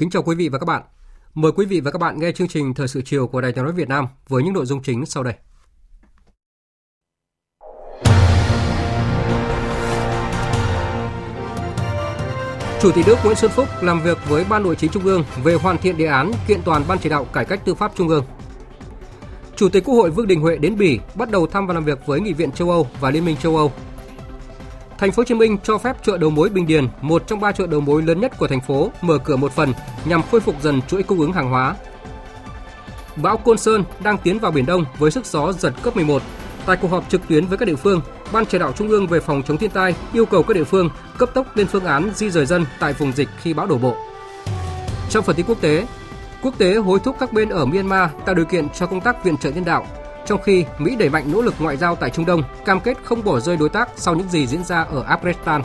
Kính chào quý vị và các bạn. Mời quý vị và các bạn nghe chương trình Thời sự chiều của Đài Tiếng nói Việt Nam với những nội dung chính sau đây. Chủ tịch nước Nguyễn Xuân Phúc làm việc với Ban Nội chính Trung ương về hoàn thiện đề án kiện toàn Ban chỉ đạo cải cách tư pháp Trung ương. Chủ tịch Quốc hội Vương Đình Huệ đến Bỉ bắt đầu thăm và làm việc với Nghị viện châu Âu và Liên minh châu Âu Thành phố Hồ Chí Minh cho phép chợ đầu mối Bình Điền, một trong ba chợ đầu mối lớn nhất của thành phố, mở cửa một phần nhằm khôi phục dần chuỗi cung ứng hàng hóa. Bão Côn Sơn đang tiến vào biển Đông với sức gió giật cấp 11. Tại cuộc họp trực tuyến với các địa phương, Ban chỉ đạo Trung ương về phòng chống thiên tai yêu cầu các địa phương cấp tốc lên phương án di rời dân tại vùng dịch khi bão đổ bộ. Trong phần tin quốc tế, quốc tế hối thúc các bên ở Myanmar tạo điều kiện cho công tác viện trợ nhân đạo trong khi Mỹ đẩy mạnh nỗ lực ngoại giao tại Trung Đông, cam kết không bỏ rơi đối tác sau những gì diễn ra ở Afghanistan.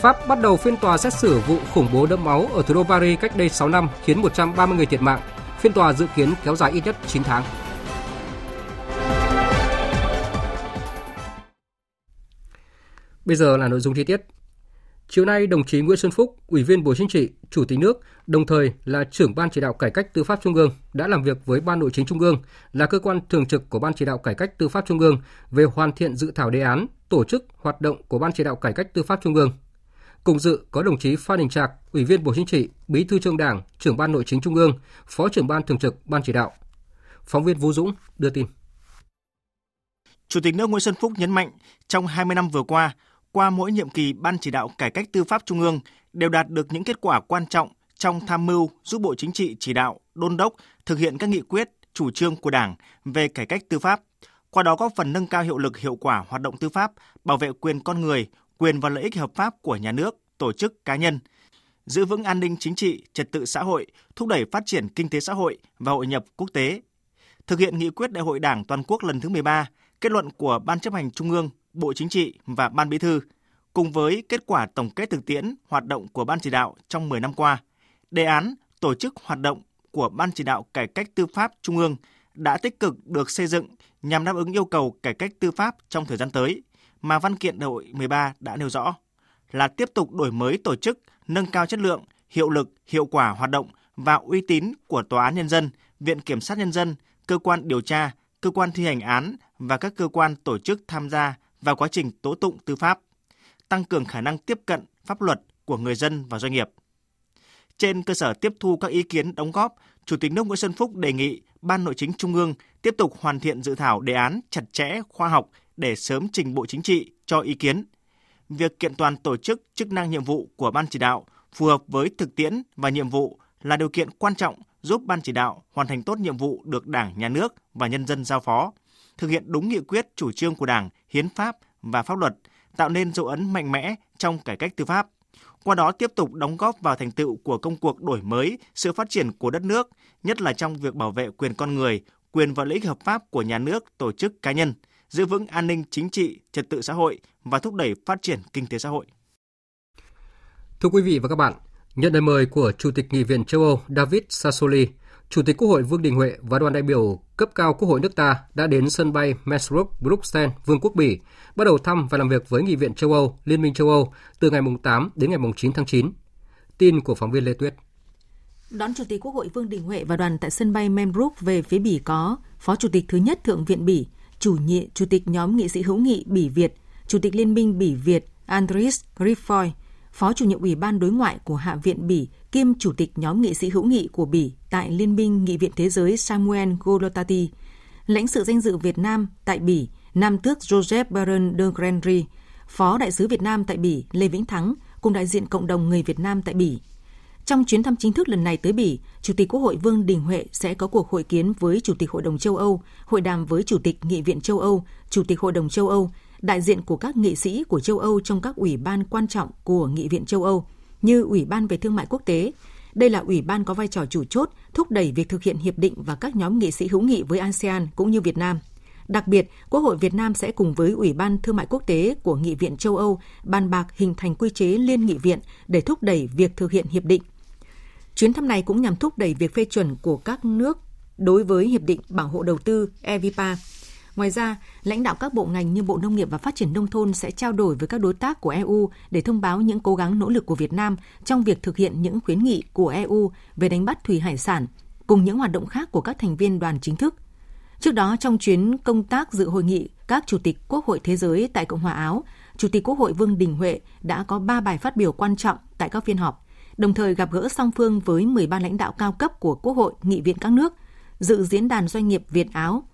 Pháp bắt đầu phiên tòa xét xử vụ khủng bố đẫm máu ở thủ đô Paris cách đây 6 năm khiến 130 người thiệt mạng. Phiên tòa dự kiến kéo dài ít nhất 9 tháng. Bây giờ là nội dung chi tiết. Chiều nay, đồng chí Nguyễn Xuân Phúc, Ủy viên Bộ Chính trị, Chủ tịch nước, đồng thời là trưởng Ban chỉ đạo cải cách tư pháp Trung ương đã làm việc với Ban Nội chính Trung ương là cơ quan thường trực của Ban chỉ đạo cải cách tư pháp Trung ương về hoàn thiện dự thảo đề án, tổ chức hoạt động của Ban chỉ đạo cải cách tư pháp Trung ương. Cùng dự có đồng chí Phan Đình Trạc, Ủy viên Bộ Chính trị, Bí thư Trung Đảng, trưởng Ban Nội chính Trung ương, Phó trưởng Ban thường trực Ban chỉ đạo. Phóng viên Vũ Dũng đưa tin. Chủ tịch nước Nguyễn Xuân Phúc nhấn mạnh, trong 20 năm vừa qua, qua mỗi nhiệm kỳ Ban chỉ đạo cải cách tư pháp Trung ương đều đạt được những kết quả quan trọng trong tham mưu giúp Bộ Chính trị chỉ đạo, đôn đốc thực hiện các nghị quyết, chủ trương của Đảng về cải cách tư pháp, qua đó góp phần nâng cao hiệu lực hiệu quả hoạt động tư pháp, bảo vệ quyền con người, quyền và lợi ích hợp pháp của nhà nước, tổ chức cá nhân, giữ vững an ninh chính trị, trật tự xã hội, thúc đẩy phát triển kinh tế xã hội và hội nhập quốc tế. Thực hiện nghị quyết Đại hội Đảng toàn quốc lần thứ 13, kết luận của Ban chấp hành Trung ương Bộ Chính trị và Ban Bí thư, cùng với kết quả tổng kết thực tiễn hoạt động của Ban chỉ đạo trong 10 năm qua, đề án tổ chức hoạt động của Ban chỉ đạo cải cách tư pháp Trung ương đã tích cực được xây dựng nhằm đáp ứng yêu cầu cải cách tư pháp trong thời gian tới mà văn kiện đại hội 13 đã nêu rõ là tiếp tục đổi mới tổ chức, nâng cao chất lượng, hiệu lực, hiệu quả hoạt động và uy tín của Tòa án Nhân dân, Viện Kiểm sát Nhân dân, cơ quan điều tra, cơ quan thi hành án và các cơ quan tổ chức tham gia và quá trình tố tụng tư pháp, tăng cường khả năng tiếp cận pháp luật của người dân và doanh nghiệp. Trên cơ sở tiếp thu các ý kiến đóng góp, Chủ tịch nước Nguyễn Xuân Phúc đề nghị Ban Nội chính Trung ương tiếp tục hoàn thiện dự thảo đề án chặt chẽ, khoa học để sớm trình Bộ Chính trị cho ý kiến. Việc kiện toàn tổ chức chức năng nhiệm vụ của Ban chỉ đạo phù hợp với thực tiễn và nhiệm vụ là điều kiện quan trọng giúp Ban chỉ đạo hoàn thành tốt nhiệm vụ được Đảng, Nhà nước và nhân dân giao phó, thực hiện đúng nghị quyết chủ trương của Đảng, hiến pháp và pháp luật, tạo nên dấu ấn mạnh mẽ trong cải cách tư pháp. Qua đó tiếp tục đóng góp vào thành tựu của công cuộc đổi mới, sự phát triển của đất nước, nhất là trong việc bảo vệ quyền con người, quyền và lợi ích hợp pháp của nhà nước, tổ chức cá nhân, giữ vững an ninh chính trị, trật tự xã hội và thúc đẩy phát triển kinh tế xã hội. Thưa quý vị và các bạn, nhận lời mời của Chủ tịch Nghị viện châu Âu David Sassoli, Chủ tịch Quốc hội Vương Đình Huệ và đoàn đại biểu cấp cao Quốc hội nước ta đã đến sân bay Mesbrook, Bruxelles, Vương quốc Bỉ, bắt đầu thăm và làm việc với Nghị viện châu Âu, Liên minh châu Âu từ ngày 8 đến ngày 9 tháng 9. Tin của phóng viên Lê Tuyết. Đón Chủ tịch Quốc hội Vương Đình Huệ và đoàn tại sân bay Membrook về phía Bỉ có Phó Chủ tịch thứ nhất Thượng viện Bỉ, chủ nhiệm Chủ tịch nhóm nghị sĩ hữu nghị Bỉ Việt, Chủ tịch Liên minh Bỉ Việt Andris Griffoy, Phó chủ nhiệm Ủy ban Đối ngoại của Hạ viện Bỉ kiêm Chủ tịch nhóm nghị sĩ hữu nghị của Bỉ tại Liên minh Nghị viện Thế giới Samuel Golotati, lãnh sự danh dự Việt Nam tại Bỉ, Nam tước Joseph Baron de Grandry, Phó Đại sứ Việt Nam tại Bỉ Lê Vĩnh Thắng cùng đại diện cộng đồng người Việt Nam tại Bỉ. Trong chuyến thăm chính thức lần này tới Bỉ, Chủ tịch Quốc hội Vương Đình Huệ sẽ có cuộc hội kiến với Chủ tịch Hội đồng châu Âu, hội đàm với Chủ tịch Nghị viện châu Âu, Chủ tịch Hội đồng châu Âu, đại diện của các nghị sĩ của châu Âu trong các ủy ban quan trọng của Nghị viện châu Âu như Ủy ban về thương mại quốc tế. Đây là ủy ban có vai trò chủ chốt thúc đẩy việc thực hiện hiệp định và các nhóm nghị sĩ hữu nghị với ASEAN cũng như Việt Nam. Đặc biệt, Quốc hội Việt Nam sẽ cùng với Ủy ban Thương mại Quốc tế của Nghị viện châu Âu bàn bạc hình thành quy chế liên nghị viện để thúc đẩy việc thực hiện hiệp định. Chuyến thăm này cũng nhằm thúc đẩy việc phê chuẩn của các nước đối với Hiệp định Bảo hộ Đầu tư EVPA. Ngoài ra, lãnh đạo các bộ ngành như Bộ Nông nghiệp và Phát triển Nông thôn sẽ trao đổi với các đối tác của EU để thông báo những cố gắng nỗ lực của Việt Nam trong việc thực hiện những khuyến nghị của EU về đánh bắt thủy hải sản, cùng những hoạt động khác của các thành viên đoàn chính thức. Trước đó, trong chuyến công tác dự hội nghị các Chủ tịch Quốc hội Thế giới tại Cộng hòa Áo, Chủ tịch Quốc hội Vương Đình Huệ đã có 3 bài phát biểu quan trọng tại các phiên họp, đồng thời gặp gỡ song phương với 13 lãnh đạo cao cấp của Quốc hội, nghị viện các nước, dự diễn đàn doanh nghiệp Việt Áo,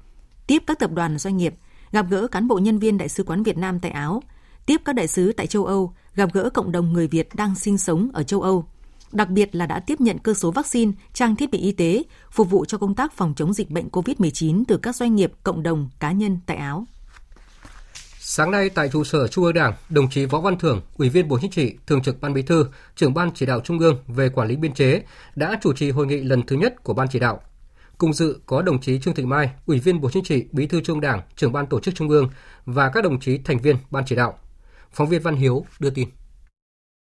tiếp các tập đoàn doanh nghiệp, gặp gỡ cán bộ nhân viên Đại sứ quán Việt Nam tại Áo, tiếp các đại sứ tại châu Âu, gặp gỡ cộng đồng người Việt đang sinh sống ở châu Âu – đặc biệt là đã tiếp nhận cơ số vaccine, trang thiết bị y tế phục vụ cho công tác phòng chống dịch bệnh COVID-19 từ các doanh nghiệp, cộng đồng, cá nhân tại Áo. Sáng nay tại trụ sở Trung ương Đảng, đồng chí Võ Văn Thưởng, Ủy viên Bộ Chính trị, Thường trực Ban Bí thư, trưởng Ban Chỉ đạo Trung ương về quản lý biên chế đã chủ trì hội nghị lần thứ nhất của Ban Chỉ đạo. Cùng dự có đồng chí Trương Thị Mai, Ủy viên Bộ Chính trị, Bí thư Trung Đảng, trưởng Ban Tổ chức Trung ương và các đồng chí thành viên Ban Chỉ đạo. Phóng viên Văn Hiếu đưa tin.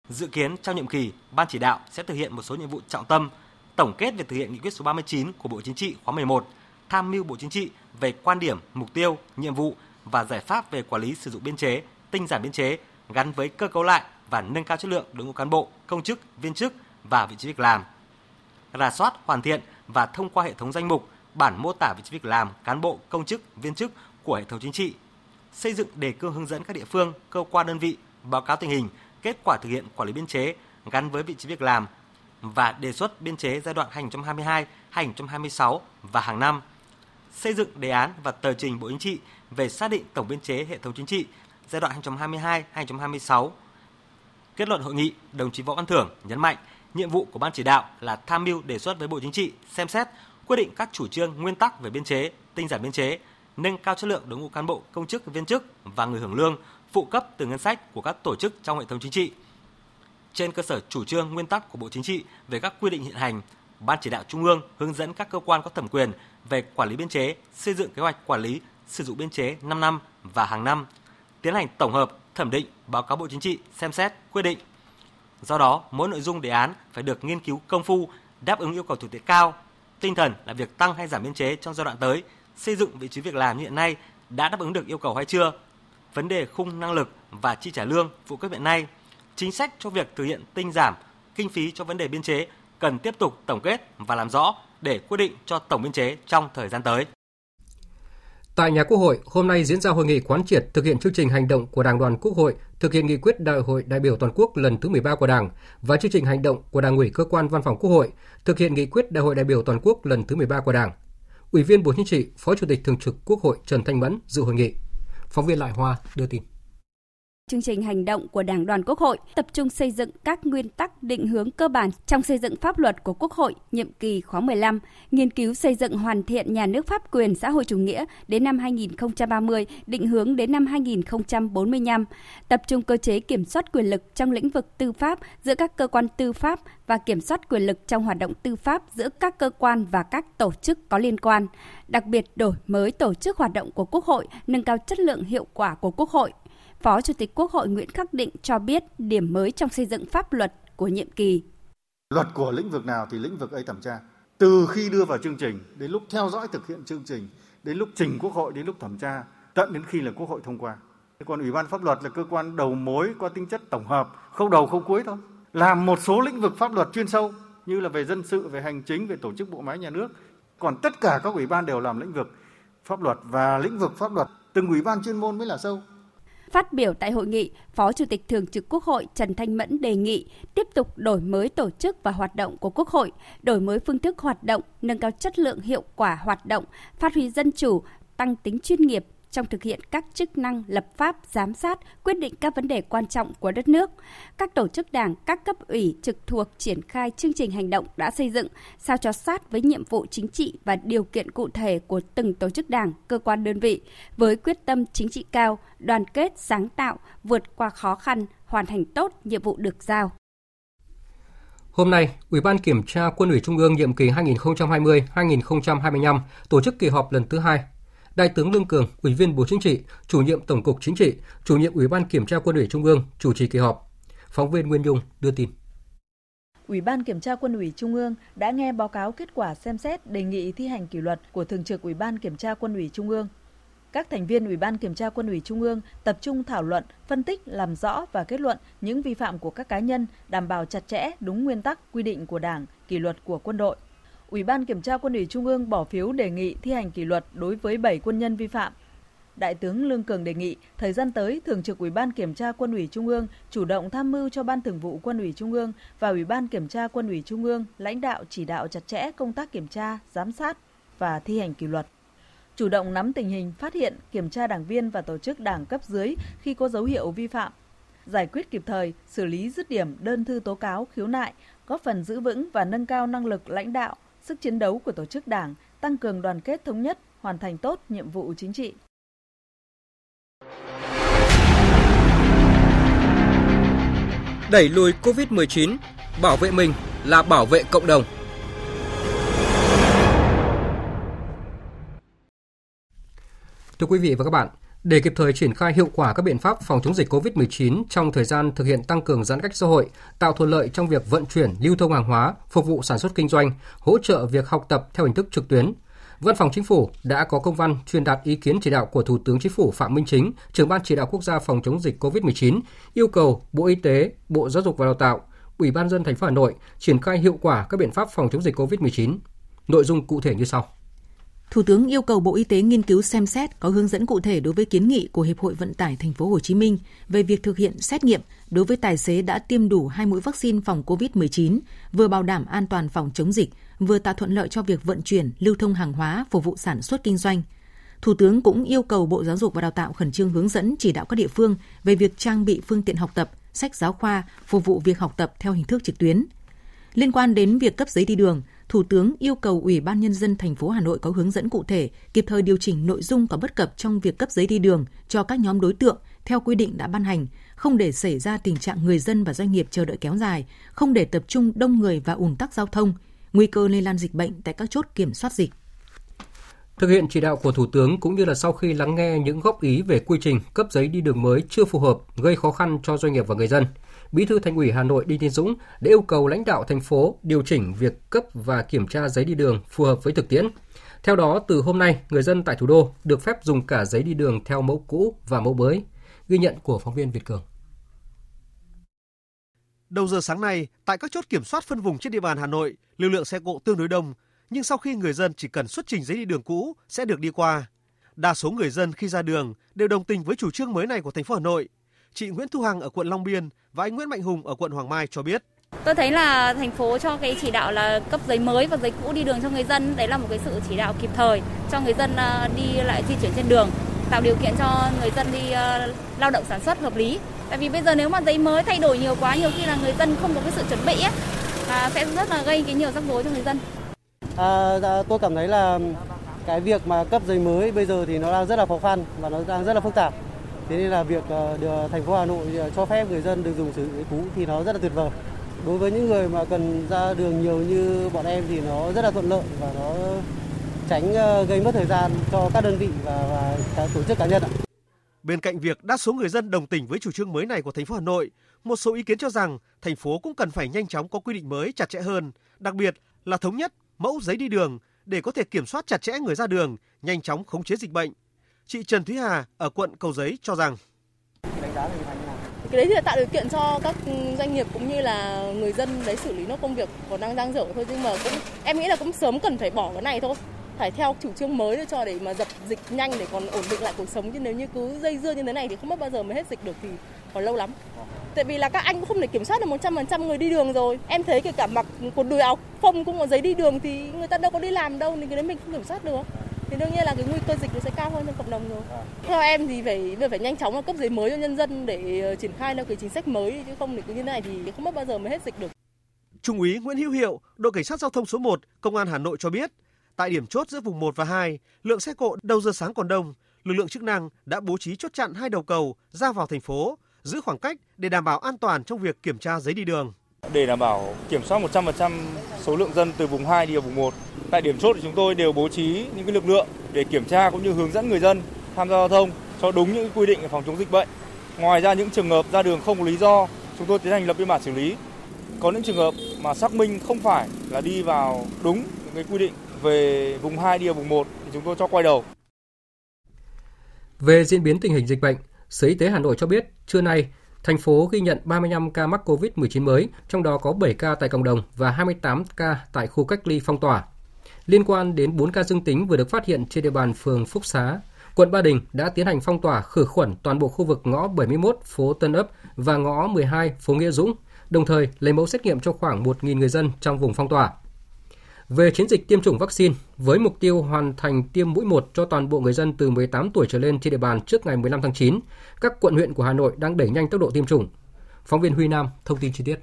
Dự kiến trong nhiệm kỳ, Ban chỉ đạo sẽ thực hiện một số nhiệm vụ trọng tâm, tổng kết việc thực hiện nghị quyết số 39 của Bộ Chính trị khóa 11, tham mưu Bộ Chính trị về quan điểm, mục tiêu, nhiệm vụ và giải pháp về quản lý sử dụng biên chế, tinh giản biên chế gắn với cơ cấu lại và nâng cao chất lượng đội ngũ cán bộ, công chức, viên chức và vị trí việc làm. Rà soát, hoàn thiện và thông qua hệ thống danh mục, bản mô tả vị trí việc làm cán bộ, công chức, viên chức của hệ thống chính trị, xây dựng đề cương hướng dẫn các địa phương, cơ quan đơn vị báo cáo tình hình kết quả thực hiện quản lý biên chế gắn với vị trí việc làm và đề xuất biên chế giai đoạn 2022-2026 và hàng năm, xây dựng đề án và tờ trình Bộ Chính trị về xác định tổng biên chế hệ thống chính trị giai đoạn 2022-2026. Kết luận hội nghị, đồng chí Võ Văn Thưởng nhấn mạnh nhiệm vụ của ban chỉ đạo là tham mưu đề xuất với Bộ Chính trị xem xét quyết định các chủ trương nguyên tắc về biên chế, tinh giản biên chế, nâng cao chất lượng đội ngũ cán bộ, công chức, viên chức và người hưởng lương phụ cấp từ ngân sách của các tổ chức trong hệ thống chính trị. Trên cơ sở chủ trương nguyên tắc của Bộ Chính trị về các quy định hiện hành, Ban chỉ đạo Trung ương hướng dẫn các cơ quan có thẩm quyền về quản lý biên chế, xây dựng kế hoạch quản lý sử dụng biên chế 5 năm và hàng năm, tiến hành tổng hợp, thẩm định, báo cáo Bộ Chính trị xem xét, quyết định. Do đó, mỗi nội dung đề án phải được nghiên cứu công phu, đáp ứng yêu cầu thực tiễn cao. Tinh thần là việc tăng hay giảm biên chế trong giai đoạn tới, xây dựng vị trí việc làm như hiện nay đã đáp ứng được yêu cầu hay chưa, vấn đề khung năng lực và chi trả lương phụ cấp hiện nay, chính sách cho việc thực hiện tinh giảm kinh phí cho vấn đề biên chế cần tiếp tục tổng kết và làm rõ để quyết định cho tổng biên chế trong thời gian tới. Tại nhà Quốc hội, hôm nay diễn ra hội nghị quán triệt thực hiện chương trình hành động của Đảng đoàn Quốc hội thực hiện nghị quyết Đại hội đại biểu toàn quốc lần thứ 13 của Đảng và chương trình hành động của Đảng ủy cơ quan Văn phòng Quốc hội thực hiện nghị quyết Đại hội đại biểu toàn quốc lần thứ 13 của Đảng. Ủy viên Bộ Chính trị, Phó Chủ tịch Thường trực Quốc hội Trần Thanh Mẫn dự hội nghị. Phóng viên Lại Hoa đưa tin chương trình hành động của Đảng đoàn Quốc hội tập trung xây dựng các nguyên tắc định hướng cơ bản trong xây dựng pháp luật của Quốc hội nhiệm kỳ khóa 15, nghiên cứu xây dựng hoàn thiện nhà nước pháp quyền xã hội chủ nghĩa đến năm 2030, định hướng đến năm 2045, tập trung cơ chế kiểm soát quyền lực trong lĩnh vực tư pháp giữa các cơ quan tư pháp và kiểm soát quyền lực trong hoạt động tư pháp giữa các cơ quan và các tổ chức có liên quan, đặc biệt đổi mới tổ chức hoạt động của Quốc hội, nâng cao chất lượng hiệu quả của Quốc hội. Phó Chủ tịch Quốc hội Nguyễn Khắc Định cho biết điểm mới trong xây dựng pháp luật của nhiệm kỳ. Luật của lĩnh vực nào thì lĩnh vực ấy thẩm tra. Từ khi đưa vào chương trình đến lúc theo dõi thực hiện chương trình, đến lúc trình Quốc hội đến lúc thẩm tra, tận đến khi là Quốc hội thông qua. Còn Ủy ban pháp luật là cơ quan đầu mối có tính chất tổng hợp, không đầu không cuối thôi. Làm một số lĩnh vực pháp luật chuyên sâu như là về dân sự, về hành chính, về tổ chức bộ máy nhà nước. Còn tất cả các ủy ban đều làm lĩnh vực pháp luật và lĩnh vực pháp luật từng ủy ban chuyên môn mới là sâu. Phát biểu tại hội nghị, Phó Chủ tịch Thường trực Quốc hội Trần Thanh Mẫn đề nghị tiếp tục đổi mới tổ chức và hoạt động của Quốc hội, đổi mới phương thức hoạt động, nâng cao chất lượng hiệu quả hoạt động, phát huy dân chủ, tăng tính chuyên nghiệp, trong thực hiện các chức năng lập pháp, giám sát, quyết định các vấn đề quan trọng của đất nước. Các tổ chức đảng, các cấp ủy trực thuộc triển khai chương trình hành động đã xây dựng sao cho sát với nhiệm vụ chính trị và điều kiện cụ thể của từng tổ chức đảng, cơ quan đơn vị với quyết tâm chính trị cao, đoàn kết, sáng tạo, vượt qua khó khăn, hoàn thành tốt nhiệm vụ được giao. Hôm nay, Ủy ban Kiểm tra Quân ủy Trung ương nhiệm kỳ 2020-2025 tổ chức kỳ họp lần thứ hai. Đại tướng Lương Cường, Ủy viên Bộ Chính trị, Chủ nhiệm Tổng cục Chính trị, Chủ nhiệm Ủy ban Kiểm tra Quân ủy Trung ương chủ trì kỳ họp. Phóng viên Nguyên Dung đưa tin. Ủy ban Kiểm tra Quân ủy Trung ương đã nghe báo cáo kết quả xem xét đề nghị thi hành kỷ luật của Thường trực Ủy ban Kiểm tra Quân ủy Trung ương các thành viên Ủy ban Kiểm tra Quân ủy Trung ương tập trung thảo luận, phân tích, làm rõ và kết luận những vi phạm của các cá nhân, đảm bảo chặt chẽ đúng nguyên tắc quy định của Đảng, kỷ luật của quân đội. Ủy ban Kiểm tra Quân ủy Trung ương bỏ phiếu đề nghị thi hành kỷ luật đối với 7 quân nhân vi phạm. Đại tướng Lương Cường đề nghị thời gian tới Thường trực Ủy ban Kiểm tra Quân ủy Trung ương chủ động tham mưu cho Ban Thường vụ Quân ủy Trung ương và Ủy ban Kiểm tra Quân ủy Trung ương lãnh đạo chỉ đạo chặt chẽ công tác kiểm tra, giám sát và thi hành kỷ luật chủ động nắm tình hình, phát hiện, kiểm tra đảng viên và tổ chức đảng cấp dưới khi có dấu hiệu vi phạm, giải quyết kịp thời, xử lý dứt điểm đơn thư tố cáo, khiếu nại, góp phần giữ vững và nâng cao năng lực lãnh đạo, sức chiến đấu của tổ chức đảng, tăng cường đoàn kết thống nhất, hoàn thành tốt nhiệm vụ chính trị. Đẩy lùi COVID-19, bảo vệ mình là bảo vệ cộng đồng. Thưa quý vị và các bạn, để kịp thời triển khai hiệu quả các biện pháp phòng chống dịch COVID-19 trong thời gian thực hiện tăng cường giãn cách xã hội, tạo thuận lợi trong việc vận chuyển, lưu thông hàng hóa, phục vụ sản xuất kinh doanh, hỗ trợ việc học tập theo hình thức trực tuyến, Văn phòng Chính phủ đã có công văn truyền đạt ý kiến chỉ đạo của Thủ tướng Chính phủ Phạm Minh Chính, trưởng ban chỉ đạo quốc gia phòng chống dịch COVID-19, yêu cầu Bộ Y tế, Bộ Giáo dục và Đào tạo, Ủy ban dân thành phố Hà Nội triển khai hiệu quả các biện pháp phòng chống dịch COVID-19. Nội dung cụ thể như sau. Thủ tướng yêu cầu Bộ Y tế nghiên cứu xem xét có hướng dẫn cụ thể đối với kiến nghị của Hiệp hội Vận tải Thành phố Hồ Chí Minh về việc thực hiện xét nghiệm đối với tài xế đã tiêm đủ hai mũi vaccine phòng COVID-19, vừa bảo đảm an toàn phòng chống dịch, vừa tạo thuận lợi cho việc vận chuyển, lưu thông hàng hóa phục vụ sản xuất kinh doanh. Thủ tướng cũng yêu cầu Bộ Giáo dục và Đào tạo khẩn trương hướng dẫn chỉ đạo các địa phương về việc trang bị phương tiện học tập, sách giáo khoa phục vụ việc học tập theo hình thức trực tuyến. Liên quan đến việc cấp giấy đi đường, Thủ tướng yêu cầu Ủy ban nhân dân thành phố Hà Nội có hướng dẫn cụ thể, kịp thời điều chỉnh nội dung có bất cập trong việc cấp giấy đi đường cho các nhóm đối tượng theo quy định đã ban hành, không để xảy ra tình trạng người dân và doanh nghiệp chờ đợi kéo dài, không để tập trung đông người và ùn tắc giao thông, nguy cơ lây lan dịch bệnh tại các chốt kiểm soát dịch. Thực hiện chỉ đạo của Thủ tướng cũng như là sau khi lắng nghe những góp ý về quy trình cấp giấy đi đường mới chưa phù hợp, gây khó khăn cho doanh nghiệp và người dân, Bí thư Thành ủy Hà Nội Đinh Tiến Dũng đã yêu cầu lãnh đạo thành phố điều chỉnh việc cấp và kiểm tra giấy đi đường phù hợp với thực tiễn. Theo đó, từ hôm nay, người dân tại thủ đô được phép dùng cả giấy đi đường theo mẫu cũ và mẫu mới. Ghi nhận của phóng viên Việt Cường. Đầu giờ sáng nay, tại các chốt kiểm soát phân vùng trên địa bàn Hà Nội, lưu lượng xe cộ tương đối đông, nhưng sau khi người dân chỉ cần xuất trình giấy đi đường cũ sẽ được đi qua. Đa số người dân khi ra đường đều đồng tình với chủ trương mới này của thành phố Hà Nội. Chị Nguyễn Thu Hằng ở quận Long Biên và anh Nguyễn Mạnh Hùng ở quận Hoàng Mai cho biết. Tôi thấy là thành phố cho cái chỉ đạo là cấp giấy mới và giấy cũ đi đường cho người dân, đấy là một cái sự chỉ đạo kịp thời cho người dân ờ, đi lại di chuyển trên đường, tạo điều kiện cho người dân đi ờ, lao động sản xuất hợp lý. Tại vì bây giờ nếu mà giấy mới thay đổi nhiều quá, nhiều khi là người dân không có cái sự chuẩn bị ấy, và sẽ rất là gây cái nhiều rắc rối cho người dân. À, dạ, tôi cảm thấy là cái việc mà cấp giấy mới bây giờ thì nó đang rất là khó khăn và nó đang rất là phức tạp. Thế nên là việc ờ, được thành phố Hà Nội ờ, cho phép người dân được dùng sử dụng cũ thì nó rất là tuyệt vời. Đối với những người mà cần ra đường nhiều như bọn em thì nó rất là thuận lợi và nó tránh ờ, gây mất thời gian cho các đơn vị và, và các tổ chức cá nhân ạ. Bên cạnh việc đa số người dân đồng tình với chủ trương mới này của thành phố Hà Nội, một số ý kiến cho rằng thành phố cũng cần phải nhanh chóng có quy định mới chặt chẽ hơn, đặc biệt là thống nhất mẫu giấy đi đường để có thể kiểm soát chặt chẽ người ra đường, nhanh chóng khống chế dịch bệnh Chị Trần Thúy Hà ở quận Cầu Giấy cho rằng. Cái đấy thì là tạo điều kiện cho các doanh nghiệp cũng như là người dân đấy xử lý nó công việc còn đang dang dở thôi. Nhưng mà cũng, em nghĩ là cũng sớm cần phải bỏ cái này thôi. Phải theo chủ trương mới để cho để mà dập dịch nhanh để còn ổn định lại cuộc sống. Chứ nếu như cứ dây dưa như thế này thì không biết bao giờ mới hết dịch được thì còn lâu lắm. Tại vì là các anh cũng không thể kiểm soát được 100% người đi đường rồi. Em thấy kể cả mặc quần đùi áo phông cũng có giấy đi đường thì người ta đâu có đi làm đâu. Thì cái đấy mình không kiểm soát được thì đương nhiên là cái nguy cơ dịch nó sẽ cao hơn trong cộng đồng rồi. Theo em thì phải phải nhanh chóng là cấp giấy mới cho nhân dân để ờ, triển khai theo cái chính sách mới chứ không thì cứ như này thì không biết bao giờ mới hết dịch được. Trung úy Nguyễn Hữu Hiệu, đội cảnh sát giao thông số 1, Công an Hà Nội cho biết, tại điểm chốt giữa vùng 1 và 2, lượng xe cộ đầu giờ sáng còn đông, lực lượng chức năng đã bố trí chốt chặn hai đầu cầu ra vào thành phố, giữ khoảng cách để đảm bảo an toàn trong việc kiểm tra giấy đi đường. Để đảm bảo kiểm soát 100% số lượng dân từ vùng 2 đi vào vùng 1, tại điểm chốt thì chúng tôi đều bố trí những cái lực lượng để kiểm tra cũng như hướng dẫn người dân tham gia giao thông cho đúng những quy định phòng chống dịch bệnh. Ngoài ra những trường hợp ra đường không có lý do, chúng tôi tiến hành lập biên bản xử lý. Có những trường hợp mà xác minh không phải là đi vào đúng những cái quy định về vùng 2 đi vào vùng 1 thì chúng tôi cho quay đầu. Về diễn biến tình hình dịch bệnh, Sở Y tế Hà Nội cho biết, trưa nay, thành phố ghi nhận 35 ca mắc COVID-19 mới, trong đó có 7 ca tại cộng đồng và 28 ca tại khu cách ly phong tỏa. Liên quan đến 4 ca dương tính vừa được phát hiện trên địa bàn phường Phúc Xá, quận Ba Đình đã tiến hành phong tỏa khử khuẩn toàn bộ khu vực ngõ 71 phố Tân Ấp và ngõ 12 phố Nghĩa Dũng, đồng thời lấy mẫu xét nghiệm cho khoảng 1.000 người dân trong vùng phong tỏa. Về chiến dịch tiêm chủng vaccine, với mục tiêu hoàn thành tiêm mũi 1 cho toàn bộ người dân từ 18 tuổi trở lên trên địa bàn trước ngày 15 tháng 9, các quận huyện của Hà Nội đang đẩy nhanh tốc độ tiêm chủng. Phóng viên Huy Nam thông tin chi tiết.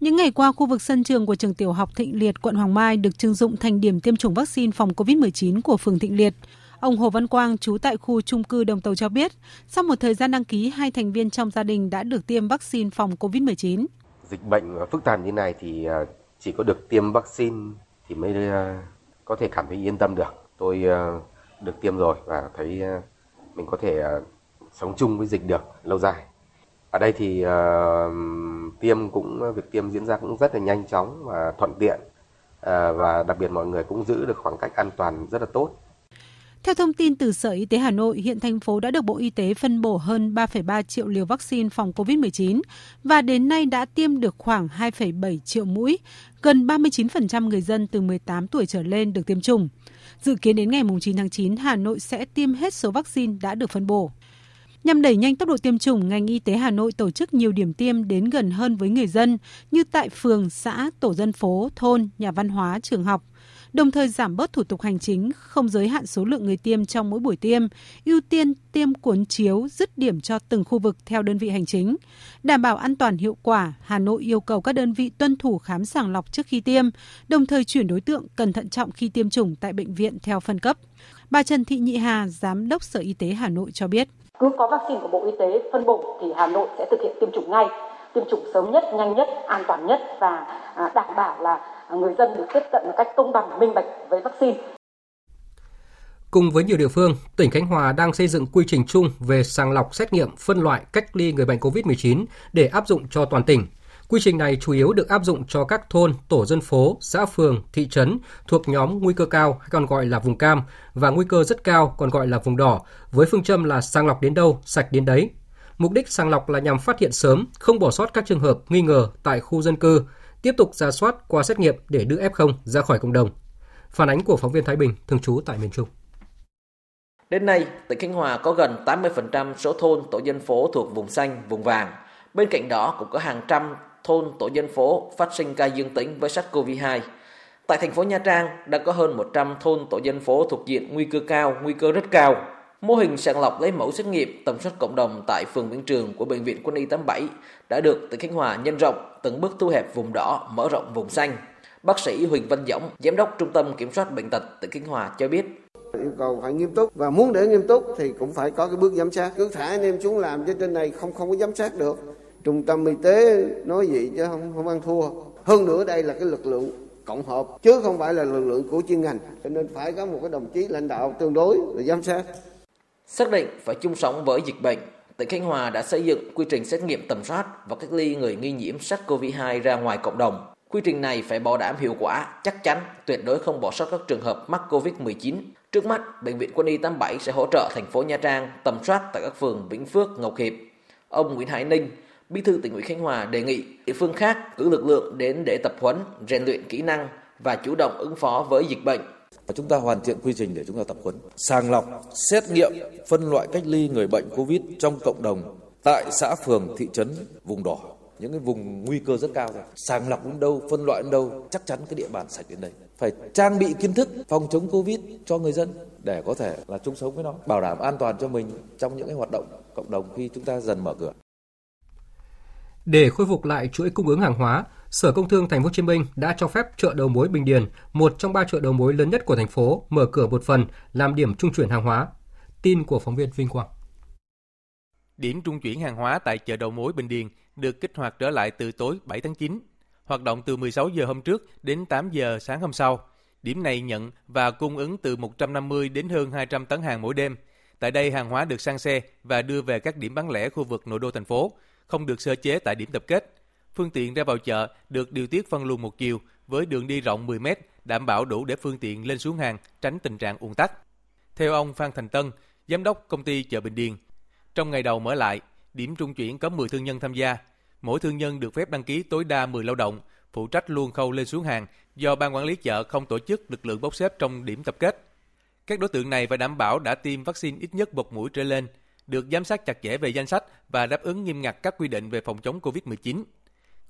Những ngày qua, khu vực sân trường của trường tiểu học Thịnh Liệt, quận Hoàng Mai được trưng dụng thành điểm tiêm chủng vaccine phòng COVID-19 của phường Thịnh Liệt. Ông Hồ Văn Quang, trú tại khu trung cư Đồng Tàu cho biết, sau một thời gian đăng ký, hai thành viên trong gia đình đã được tiêm vaccine phòng COVID-19. Dịch bệnh phức tạp như này thì à, chỉ có được tiêm vaccine thì mới ờ, có thể cảm thấy yên tâm được. Tôi ờ, được tiêm rồi và thấy ờ, mình có thể sống chung với dịch được lâu dài. Ở đây thì uh, tiêm cũng việc tiêm diễn ra cũng rất là nhanh chóng và thuận tiện uh, và đặc biệt mọi người cũng giữ được khoảng cách an toàn rất là tốt. Theo thông tin từ Sở Y tế Hà Nội, hiện thành phố đã được Bộ Y tế phân bổ hơn 3,3 triệu liều vaccine phòng COVID-19 và đến nay đã tiêm được khoảng 2,7 triệu mũi. Gần 39% người dân từ 18 tuổi trở lên được tiêm chủng. Dự kiến đến ngày 9 tháng 9, Hà Nội sẽ tiêm hết số vaccine đã được phân bổ. Nhằm đẩy nhanh tốc độ tiêm chủng, ngành y tế Hà Nội tổ chức nhiều điểm tiêm đến gần hơn với người dân như tại phường, xã, tổ dân phố, thôn, nhà văn hóa, trường học đồng thời giảm bớt thủ tục hành chính, không giới hạn số lượng người tiêm trong mỗi buổi tiêm, ưu tiên tiêm cuốn chiếu dứt điểm cho từng khu vực theo đơn vị hành chính. Đảm bảo an toàn hiệu quả, Hà Nội yêu cầu các đơn vị tuân thủ khám sàng lọc trước khi tiêm, đồng thời chuyển đối tượng cần thận trọng khi tiêm chủng tại bệnh viện theo phân cấp. Bà Trần Thị Nhị Hà, Giám đốc Sở Y tế Hà Nội cho biết. Cứ có vaccine của Bộ Y tế phân bổ thì Hà Nội sẽ thực hiện tiêm chủng ngay, tiêm chủng sớm nhất, nhanh nhất, an toàn nhất và à, đảm bảo là người dân được tiếp cận một cách công bằng, minh bạch với vaccine. Cùng với nhiều địa phương, tỉnh Khánh Hòa đang xây dựng quy trình chung về sàng lọc xét nghiệm, phân loại, cách ly người bệnh COVID-19 để áp dụng cho toàn tỉnh. Quy trình này chủ yếu được áp dụng cho các thôn, tổ dân phố, xã phường, thị trấn thuộc nhóm nguy cơ cao hay còn gọi là vùng cam và nguy cơ rất cao còn gọi là vùng đỏ với phương châm là sàng lọc đến đâu, sạch đến đấy. Mục đích sàng lọc là nhằm phát hiện sớm, không bỏ sót các trường hợp nghi ngờ tại khu dân cư, tiếp tục ra soát qua xét nghiệm để đưa F0 ra khỏi cộng đồng. Phản ánh của phóng viên Thái Bình, thường trú tại miền Trung. Đến nay, tỉnh Khánh Hòa có gần 80% số thôn tổ dân phố thuộc vùng xanh, vùng vàng. Bên cạnh đó cũng có hàng trăm thôn tổ dân phố phát sinh ca dương tính với SARS-CoV-2. Tại thành phố Nha Trang đã có hơn 100 thôn tổ dân phố thuộc diện nguy cơ cao, nguy cơ rất cao. Mô hình sàng lọc lấy mẫu xét nghiệm tầm soát cộng đồng tại phường Vĩnh Trường của Bệnh viện Quân y 87 đã được tỉnh Khánh Hòa nhân rộng, từng bước thu hẹp vùng đỏ, mở rộng vùng xanh. Bác sĩ Huỳnh Văn Dõng, Giám đốc Trung tâm Kiểm soát Bệnh tật tỉnh Khánh Hòa cho biết. Yêu cầu phải nghiêm túc và muốn để nghiêm túc thì cũng phải có cái bước giám sát. Cứ thả anh em xuống làm chứ trên này không không có giám sát được. Trung tâm y tế nói gì chứ không không ăn thua. Hơn nữa đây là cái lực lượng cộng hợp chứ không phải là lực lượng của chuyên ngành cho nên phải có một cái đồng chí lãnh đạo tương đối để giám sát Xác định phải chung sống với dịch bệnh, tỉnh Khánh Hòa đã xây dựng quy trình xét nghiệm tầm soát và cách ly người nghi nhiễm SARS-CoV-2 ra ngoài cộng đồng. Quy trình này phải bảo đảm hiệu quả, chắc chắn, tuyệt đối không bỏ sót các trường hợp mắc COVID-19. Trước mắt, Bệnh viện Quân y 87 sẽ hỗ trợ thành phố Nha Trang tầm soát tại các phường Vĩnh Phước, Ngọc Hiệp. Ông Nguyễn Hải Ninh, Bí thư tỉnh ủy Khánh Hòa đề nghị địa phương khác cử lực lượng đến để tập huấn, rèn luyện kỹ năng và chủ động ứng phó với dịch bệnh và Chúng ta hoàn thiện quy trình để chúng ta tập huấn, sàng lọc, xét nghiệm, phân loại cách ly người bệnh COVID trong cộng đồng tại xã phường, thị trấn, vùng đỏ. những cái vùng nguy cơ rất cao rồi sàng lọc đến đâu phân loại đến đâu chắc chắn cái địa bàn sạch đến đây. Phải trang bị kiến thức phòng chống covid cho người dân để có thể là chung sống với nó bảo đảm an toàn cho mình trong những cái hoạt động cộng đồng khi chúng ta dần mở cửa. Để khôi phục lại chuỗi cung ứng hàng hóa, Sở Công Thương Thành phố Hồ Chí Minh đã cho phép chợ đầu mối Bình Điền, một trong ba chợ đầu mối lớn nhất của thành phố, mở cửa một phần làm điểm trung chuyển hàng hóa. Tin của phóng viên Vinh Quang. Điểm trung chuyển hàng hóa tại chợ đầu mối Bình Điền được kích hoạt trở lại từ tối 7 tháng 9, hoạt động từ 16 giờ hôm trước đến 8 giờ sáng hôm sau. Điểm này nhận và cung ứng từ 150 đến hơn 200 tấn hàng mỗi đêm. Tại đây hàng hóa được sang xe và đưa về các điểm bán lẻ khu vực nội đô thành phố, không được sơ chế tại điểm tập kết. Phương tiện ra vào chợ được điều tiết phân luồng một chiều với đường đi rộng 10 mét, đảm bảo đủ để phương tiện lên xuống hàng, tránh tình trạng ùn tắc. Theo ông Phan Thành Tân, giám đốc công ty chợ Bình Điền, trong ngày đầu mở lại, điểm trung chuyển có 10 thương nhân tham gia. Mỗi thương nhân được phép đăng ký tối đa 10 lao động, phụ trách luôn khâu lên xuống hàng do ban quản lý chợ không tổ chức lực lượng bốc xếp trong điểm tập kết. Các đối tượng này phải đảm bảo đã tiêm vaccine ít nhất một mũi trở lên, được giám sát chặt chẽ về danh sách và đáp ứng nghiêm ngặt các quy định về phòng chống COVID-19.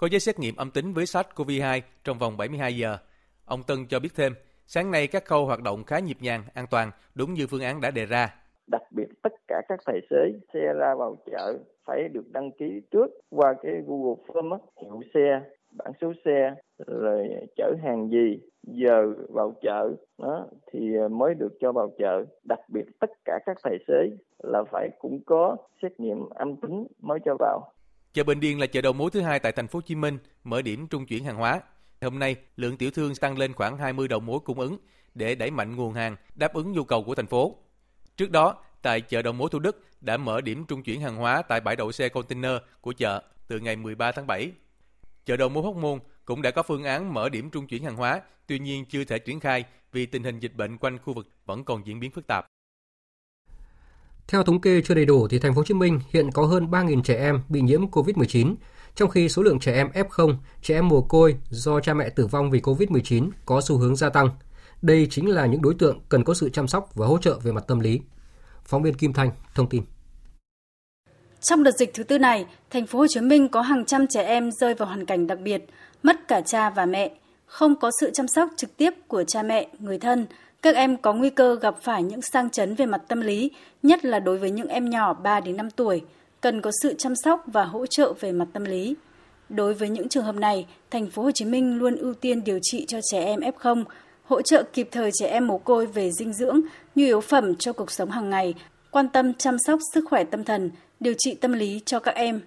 Có giấy xét nghiệm âm tính với SARS-CoV-2 trong vòng 72 giờ. Ông Tân cho biết thêm, sáng nay các khâu hoạt động khá nhịp nhàng, an toàn, đúng như phương án đã đề ra. Đặc biệt tất cả các tài xế xe ra vào chợ phải được đăng ký trước qua cái Google Form hiệu xe, bản số xe, rồi chở hàng gì, giờ vào chợ đó thì mới được cho vào chợ. Đặc biệt tất cả các tài xế là phải cũng có xét nghiệm âm tính mới cho vào. Chợ Bình Điền là chợ đầu mối thứ hai tại thành phố Hồ Chí Minh, mở điểm trung chuyển hàng hóa. Hôm nay, lượng tiểu thương tăng lên khoảng 20 đầu mối cung ứng để đẩy mạnh nguồn hàng, đáp ứng nhu cầu của thành phố. Trước đó, tại chợ đầu mối Thủ Đức đã mở điểm trung chuyển hàng hóa tại bãi đậu xe container của chợ từ ngày 13 tháng 7. Chợ đầu mối Hóc Môn cũng đã có phương án mở điểm trung chuyển hàng hóa, tuy nhiên chưa thể triển khai vì tình hình dịch bệnh quanh khu vực vẫn còn diễn biến phức tạp. Theo thống kê chưa đầy đủ thì thành phố Hồ Chí Minh hiện có hơn 3.000 trẻ em bị nhiễm COVID-19, trong khi số lượng trẻ em F0, trẻ em mồ côi do cha mẹ tử vong vì COVID-19 có xu hướng gia tăng. Đây chính là những đối tượng cần có sự chăm sóc và hỗ trợ về mặt tâm lý. Phóng viên Kim Thanh thông tin. Trong đợt dịch thứ tư này, thành phố Hồ Chí Minh có hàng trăm trẻ em rơi vào hoàn cảnh đặc biệt, mất cả cha và mẹ, không có sự chăm sóc trực tiếp của cha mẹ, người thân. Các em có nguy cơ gặp phải những sang chấn về mặt tâm lý, nhất là đối với những em nhỏ 3 đến 5 tuổi, cần có sự chăm sóc và hỗ trợ về mặt tâm lý. Đối với những trường hợp này, thành phố Hồ Chí Minh luôn ưu tiên điều trị cho trẻ em F0, hỗ trợ kịp thời trẻ em mồ côi về dinh dưỡng, nhu yếu phẩm cho cuộc sống hàng ngày, quan tâm chăm sóc sức khỏe tâm thần, điều trị tâm lý cho các em.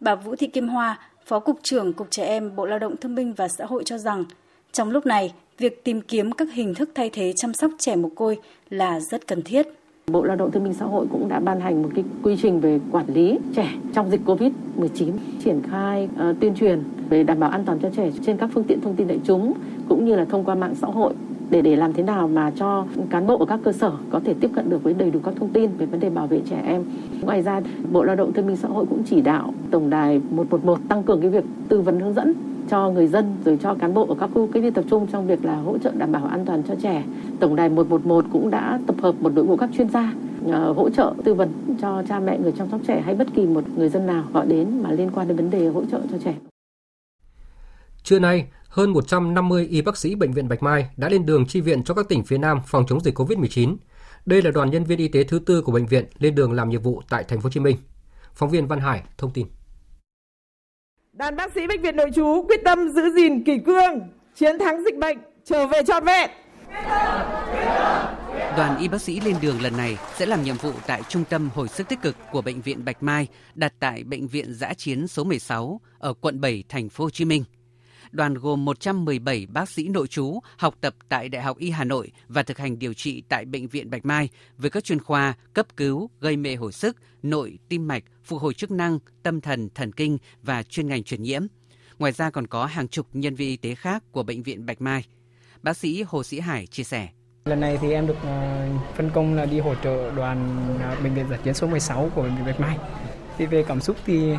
Bà Vũ Thị Kim Hoa, Phó Cục trưởng Cục Trẻ Em Bộ Lao động Thương binh và Xã hội cho rằng, trong lúc này, việc tìm kiếm các hình thức thay thế chăm sóc trẻ mồ côi là rất cần thiết. Bộ Lao động Thương binh Xã hội cũng đã ban hành một cái quy trình về quản lý trẻ trong dịch Covid-19, triển khai uh, tuyên truyền về đảm bảo an toàn cho trẻ trên các phương tiện thông tin đại chúng cũng như là thông qua mạng xã hội để để làm thế nào mà cho cán bộ ở các cơ sở có thể tiếp cận được với đầy đủ các thông tin về vấn đề bảo vệ trẻ em. Ngoài ra, Bộ Lao động Thương binh Xã hội cũng chỉ đạo tổng đài 111 tăng cường cái việc tư vấn hướng dẫn cho người dân rồi cho cán bộ ở các khu cách ly tập trung trong việc là hỗ trợ đảm bảo an toàn cho trẻ. Tổng đài 111 cũng đã tập hợp một đội ngũ các chuyên gia ờ, hỗ trợ tư vấn cho cha mẹ người chăm sóc trẻ hay bất kỳ một người dân nào gọi đến mà liên quan đến vấn đề hỗ trợ cho trẻ. Trưa nay, hơn 150 y bác sĩ Bệnh viện Bạch Mai đã lên đường chi viện cho các tỉnh phía Nam phòng chống dịch COVID-19. Đây là đoàn nhân viên y tế thứ tư của bệnh viện lên đường làm nhiệm vụ tại thành phố Hồ Chí Minh. Phóng viên Văn Hải thông tin. Đoàn bác sĩ bệnh viện nội trú quyết tâm giữ gìn kỷ cương, chiến thắng dịch bệnh, trở về trọn vẹn. Đoàn y bác sĩ lên đường lần này sẽ làm nhiệm vụ tại Trung tâm Hồi sức tích cực của Bệnh viện Bạch Mai đặt tại Bệnh viện Giã chiến số 16 ở quận 7, thành phố Hồ Chí Minh đoàn gồm 117 bác sĩ nội trú học tập tại Đại học Y Hà Nội và thực hành điều trị tại Bệnh viện Bạch Mai với các chuyên khoa cấp cứu, gây mê hồi sức, nội, tim mạch, phục hồi chức năng, tâm thần, thần kinh và chuyên ngành truyền nhiễm. Ngoài ra còn có hàng chục nhân viên y tế khác của Bệnh viện Bạch Mai. Bác sĩ Hồ Sĩ Hải chia sẻ. Lần này thì em được ờ, phân công là đi hỗ trợ đoàn ờ, bệnh viện giải chiến số 16 của bệnh viện Bạch Mai. Thì về cảm xúc thì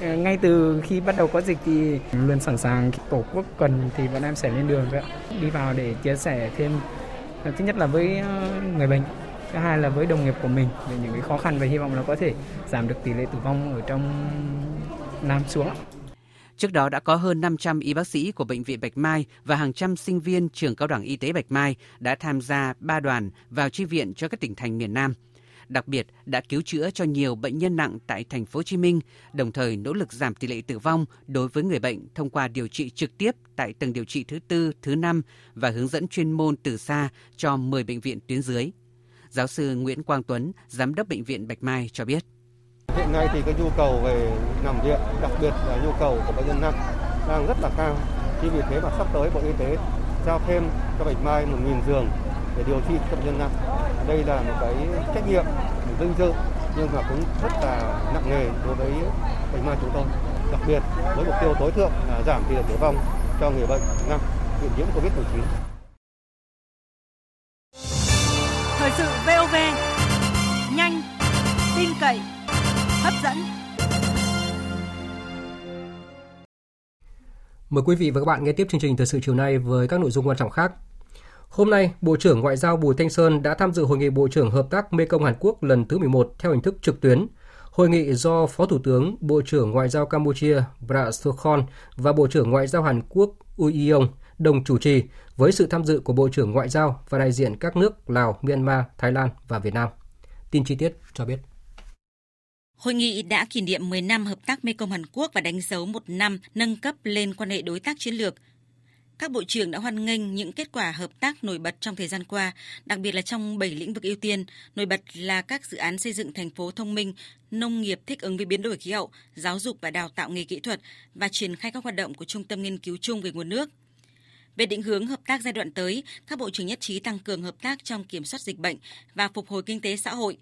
Ờ, ngay từ khi bắt đầu có dịch thì luôn sẵn sàng, tổ quốc cần thì bọn em sẽ lên đường vậy đi vào để chia sẻ thêm ờ, thứ nhất là với ờ, người bệnh, thứ hai là với đồng nghiệp của mình về những cái khó khăn và hy vọng là có thể giảm được tỷ lệ tử vong ở trong Nam xuống. Trước đó đã có hơn 500 y bác sĩ của Bệnh viện Bạch Mai và hàng trăm sinh viên trường cao đẳng y tế Bạch Mai đã tham gia ba đoàn vào chi viện cho các tỉnh thành miền Nam. Đặc biệt đã cứu chữa cho nhiều bệnh nhân nặng tại thành phố Hồ Chí Minh, đồng thời nỗ lực giảm tỷ lệ tử vong đối với người bệnh thông qua điều trị trực tiếp tại tầng điều trị thứ tư, thứ năm và hướng dẫn chuyên môn từ xa cho 10 bệnh viện tuyến dưới. Giáo sư Nguyễn Quang Tuấn, giám đốc bệnh viện Bạch Mai cho biết. Hiện nay thì cái nhu cầu về nằm viện, đặc biệt là nhu cầu của bệnh nhân nặng đang rất là cao. Chính vì thế mà sắp tới Bộ Y tế giao thêm cho Bạch Mai 1.000 giường để điều trị cho bệnh nhân nặng. Đây là một cái trách nhiệm, một vinh dự nhưng mà cũng rất là nặng nề đối với Bạch Mai chúng tôi. Đặc biệt với mục tiêu tối thượng là giảm tỷ lệ tử vong cho người bệnh nặng bị nhiễm Covid-19. Thời sự VOV nhanh, tin cậy, hấp dẫn. Mời quý vị và các bạn nghe tiếp chương trình thời sự chiều nay với các nội dung quan trọng khác. Hôm nay, Bộ trưởng Ngoại giao Bùi Thanh Sơn đã tham dự hội nghị Bộ trưởng Hợp tác Mekong Hàn Quốc lần thứ 11 theo hình thức trực tuyến. Hội nghị do Phó Thủ tướng, Bộ trưởng Ngoại giao Campuchia Prat Sokhon và Bộ trưởng Ngoại giao Hàn Quốc Uy Yong đồng chủ trì với sự tham dự của Bộ trưởng Ngoại giao và đại diện các nước Lào, Myanmar, Thái Lan và Việt Nam. Tin chi tiết cho biết. Hội nghị đã kỷ niệm 10 năm hợp tác Mekong Hàn Quốc và đánh dấu một năm nâng cấp lên quan hệ đối tác chiến lược. Các bộ trưởng đã hoan nghênh những kết quả hợp tác nổi bật trong thời gian qua, đặc biệt là trong 7 lĩnh vực ưu tiên, nổi bật là các dự án xây dựng thành phố thông minh, nông nghiệp thích ứng với biến đổi khí hậu, giáo dục và đào tạo nghề kỹ thuật và triển khai các hoạt động của Trung tâm Nghiên cứu chung về nguồn nước. Về định hướng hợp tác giai đoạn tới, các bộ trưởng nhất trí tăng cường hợp tác trong kiểm soát dịch bệnh và phục hồi kinh tế xã hội.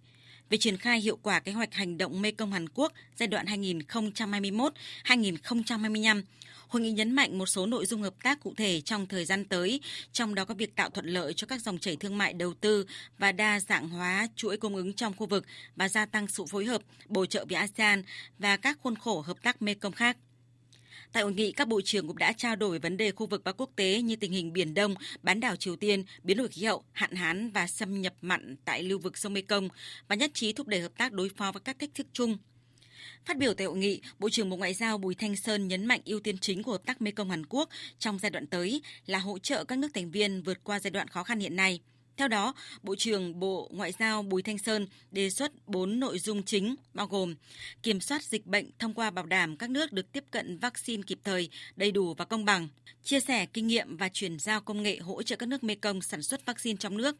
Về triển khai hiệu quả kế hoạch hành động Mekong Hàn Quốc giai đoạn 2021-2025, hội nghị nhấn mạnh một số nội dung hợp tác cụ thể trong thời gian tới, trong đó có việc tạo thuận lợi cho các dòng chảy thương mại đầu tư và đa dạng hóa chuỗi cung ứng trong khu vực và gia tăng sự phối hợp, bổ trợ với ASEAN và các khuôn khổ hợp tác Mekong khác. Tại hội nghị, các bộ trưởng cũng đã trao đổi vấn đề khu vực và quốc tế như tình hình Biển Đông, bán đảo Triều Tiên, biến đổi khí hậu, hạn hán và xâm nhập mặn tại lưu vực sông Mekong và nhất trí thúc đẩy hợp tác đối phó với các thách thức chung. Phát biểu tại hội nghị, Bộ trưởng Bộ Ngoại giao Bùi Thanh Sơn nhấn mạnh ưu tiên chính của hợp tác Mekong Hàn Quốc trong giai đoạn tới là hỗ trợ các nước thành viên vượt qua giai đoạn khó khăn hiện nay – theo đó, Bộ trưởng Bộ Ngoại giao Bùi Thanh Sơn đề xuất 4 nội dung chính bao gồm kiểm soát dịch bệnh thông qua bảo đảm các nước được tiếp cận vaccine kịp thời, đầy đủ và công bằng, chia sẻ kinh nghiệm và chuyển giao công nghệ hỗ trợ các nước Mekong sản xuất vaccine trong nước,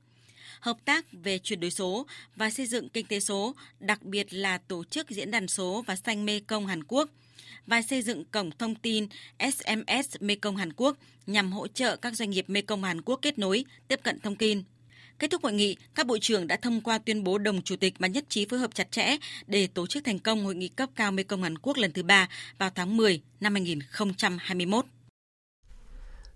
hợp tác về chuyển đổi số và xây dựng kinh tế số, đặc biệt là tổ chức diễn đàn số và xanh Mekong Hàn Quốc và xây dựng cổng thông tin SMS Mekong Hàn Quốc nhằm hỗ trợ các doanh nghiệp Mekong Hàn Quốc kết nối, tiếp cận thông tin. Kết thúc hội nghị, các bộ trưởng đã thông qua tuyên bố đồng chủ tịch và nhất trí phối hợp chặt chẽ để tổ chức thành công hội nghị cấp cao Mekong Hàn Quốc lần thứ ba vào tháng 10 năm 2021.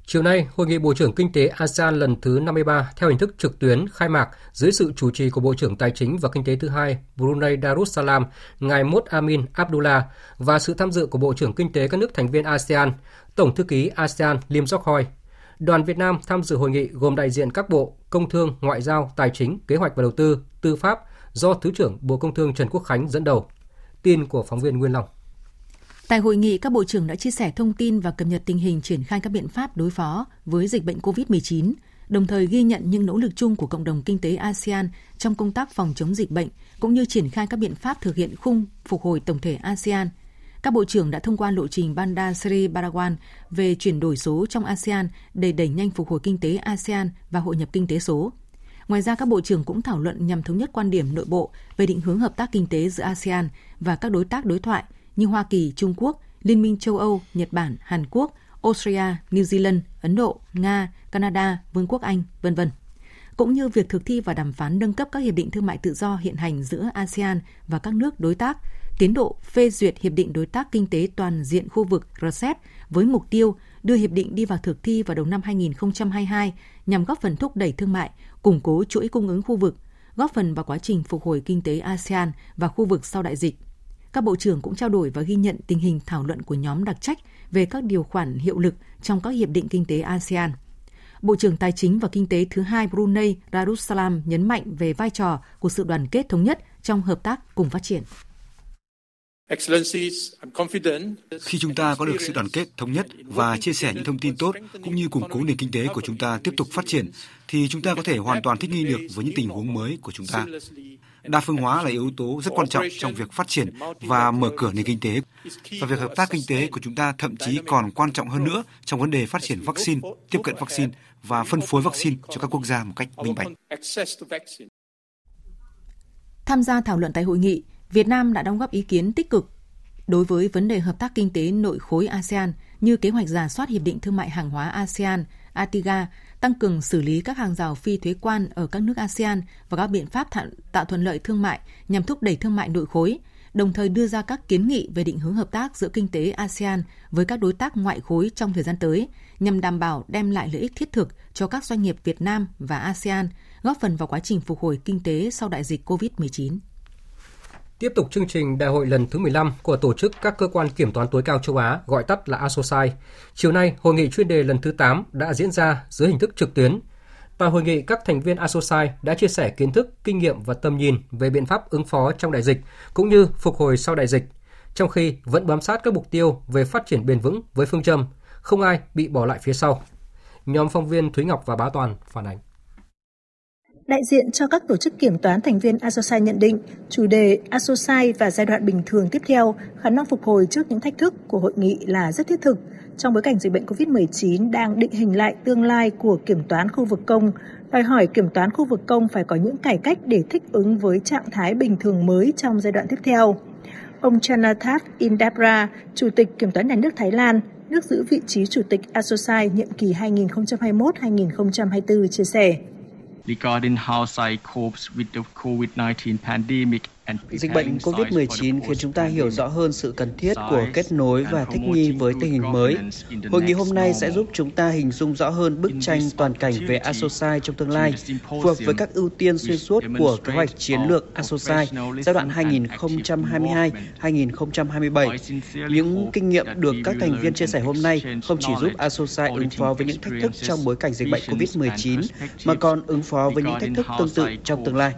Chiều nay, Hội nghị Bộ trưởng Kinh tế ASEAN lần thứ 53 theo hình thức trực tuyến khai mạc dưới sự chủ trì của Bộ trưởng Tài chính và Kinh tế thứ hai Brunei Darussalam, ngài Mốt Amin Abdullah và sự tham dự của Bộ trưởng Kinh tế các nước thành viên ASEAN, Tổng thư ký ASEAN Lim Sok Hoi, Đoàn Việt Nam tham dự hội nghị gồm đại diện các bộ Công Thương, Ngoại giao, Tài chính, Kế hoạch và Đầu tư, Tư pháp do Thứ trưởng Bộ Công Thương Trần Quốc Khánh dẫn đầu. Tin của phóng viên Nguyên Long. Tại hội nghị, các bộ trưởng đã chia sẻ thông tin và cập nhật tình hình triển khai các biện pháp đối phó với dịch bệnh COVID-19, đồng thời ghi nhận những nỗ lực chung của cộng đồng kinh tế ASEAN trong công tác phòng chống dịch bệnh, cũng như triển khai các biện pháp thực hiện khung phục hồi tổng thể ASEAN – các bộ trưởng đã thông qua lộ trình Banda Sri Barawan về chuyển đổi số trong ASEAN để đẩy nhanh phục hồi kinh tế ASEAN và hội nhập kinh tế số. Ngoài ra, các bộ trưởng cũng thảo luận nhằm thống nhất quan điểm nội bộ về định hướng hợp tác kinh tế giữa ASEAN và các đối tác đối thoại như Hoa Kỳ, Trung Quốc, Liên minh châu Âu, Nhật Bản, Hàn Quốc, Australia, New Zealand, Ấn Độ, Nga, Canada, Vương quốc Anh, vân vân cũng như việc thực thi và đàm phán nâng cấp các hiệp định thương mại tự do hiện hành giữa ASEAN và các nước đối tác tiến độ phê duyệt Hiệp định Đối tác Kinh tế Toàn diện khu vực RCEP với mục tiêu đưa hiệp định đi vào thực thi vào đầu năm 2022 nhằm góp phần thúc đẩy thương mại, củng cố chuỗi cung ứng khu vực, góp phần vào quá trình phục hồi kinh tế ASEAN và khu vực sau đại dịch. Các bộ trưởng cũng trao đổi và ghi nhận tình hình thảo luận của nhóm đặc trách về các điều khoản hiệu lực trong các hiệp định kinh tế ASEAN. Bộ trưởng Tài chính và Kinh tế thứ hai Brunei Darussalam nhấn mạnh về vai trò của sự đoàn kết thống nhất trong hợp tác cùng phát triển. Khi chúng ta có được sự đoàn kết, thống nhất và chia sẻ những thông tin tốt cũng như củng cố nền kinh tế của chúng ta tiếp tục phát triển, thì chúng ta có thể hoàn toàn thích nghi được với những tình huống mới của chúng ta. Đa phương hóa là yếu tố rất quan trọng trong việc phát triển và mở cửa nền kinh tế. Và việc hợp tác kinh tế của chúng ta thậm chí còn quan trọng hơn nữa trong vấn đề phát triển vaccine, tiếp cận vaccine và phân phối vaccine cho các quốc gia một cách minh bạch. Tham gia thảo luận tại hội nghị, Việt Nam đã đóng góp ý kiến tích cực đối với vấn đề hợp tác kinh tế nội khối ASEAN như kế hoạch giả soát hiệp định thương mại hàng hóa ASEAN, ATIGA, tăng cường xử lý các hàng rào phi thuế quan ở các nước ASEAN và các biện pháp tạo thuận lợi thương mại nhằm thúc đẩy thương mại nội khối, đồng thời đưa ra các kiến nghị về định hướng hợp tác giữa kinh tế ASEAN với các đối tác ngoại khối trong thời gian tới, nhằm đảm bảo đem lại lợi ích thiết thực cho các doanh nghiệp Việt Nam và ASEAN, góp phần vào quá trình phục hồi kinh tế sau đại dịch COVID-19. Tiếp tục chương trình đại hội lần thứ 15 của tổ chức các cơ quan kiểm toán tối cao châu Á, gọi tắt là ASOSAI. Chiều nay, hội nghị chuyên đề lần thứ 8 đã diễn ra dưới hình thức trực tuyến. Tại hội nghị, các thành viên ASOSAI đã chia sẻ kiến thức, kinh nghiệm và tầm nhìn về biện pháp ứng phó trong đại dịch, cũng như phục hồi sau đại dịch, trong khi vẫn bám sát các mục tiêu về phát triển bền vững với phương châm không ai bị bỏ lại phía sau. Nhóm phóng viên Thúy Ngọc và Bá Toàn phản ánh. Đại diện cho các tổ chức kiểm toán thành viên ASOSAI nhận định, chủ đề ASOSAI và giai đoạn bình thường tiếp theo, khả năng phục hồi trước những thách thức của hội nghị là rất thiết thực trong bối cảnh dịch bệnh COVID-19 đang định hình lại tương lai của kiểm toán khu vực công, đòi hỏi kiểm toán khu vực công phải có những cải cách để thích ứng với trạng thái bình thường mới trong giai đoạn tiếp theo. Ông Chanathat Indabra, Chủ tịch Kiểm toán Nhà nước Thái Lan, nước giữ vị trí Chủ tịch ASOSAI nhiệm kỳ 2021-2024 chia sẻ regarding how SAI copes with the COVID-19 pandemic Dịch bệnh COVID-19 khiến chúng ta hiểu rõ hơn sự cần thiết của kết nối và thích nghi với tình hình mới. Hội nghị hôm nay sẽ giúp chúng ta hình dung rõ hơn bức tranh toàn cảnh về ASOSAI trong tương lai, phù hợp với các ưu tiên xuyên suốt của kế hoạch chiến lược ASOSAI giai đoạn 2022-2027. Những kinh nghiệm được các thành viên chia sẻ hôm nay không chỉ giúp ASOSAI ứng phó với những thách thức trong bối cảnh dịch bệnh COVID-19, mà còn ứng phó với những thách thức tương tự trong tương lai.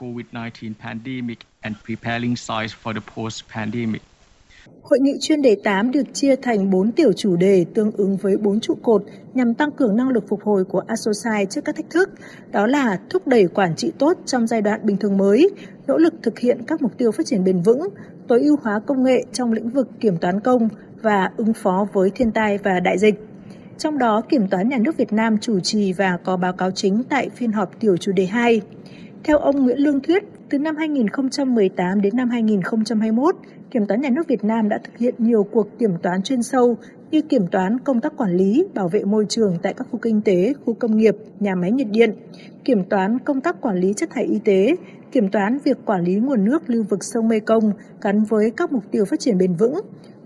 COVID-19 pandemic and preparing sites for the post-pandemic. Hội nghị chuyên đề 8 được chia thành 4 tiểu chủ đề tương ứng với 4 trụ cột nhằm tăng cường năng lực phục hồi của ASOSAI trước các thách thức. Đó là thúc đẩy quản trị tốt trong giai đoạn bình thường mới, nỗ lực thực hiện các mục tiêu phát triển bền vững, tối ưu hóa công nghệ trong lĩnh vực kiểm toán công và ứng phó với thiên tai và đại dịch. Trong đó, Kiểm toán Nhà nước Việt Nam chủ trì và có báo cáo chính tại phiên họp tiểu chủ đề 2. Theo ông Nguyễn Lương Thuyết, từ năm 2018 đến năm 2021, Kiểm toán Nhà nước Việt Nam đã thực hiện nhiều cuộc kiểm toán chuyên sâu như kiểm toán công tác quản lý, bảo vệ môi trường tại các khu kinh tế, khu công nghiệp, nhà máy nhiệt điện, kiểm toán công tác quản lý chất thải y tế, kiểm toán việc quản lý nguồn nước lưu vực sông Mekong gắn với các mục tiêu phát triển bền vững,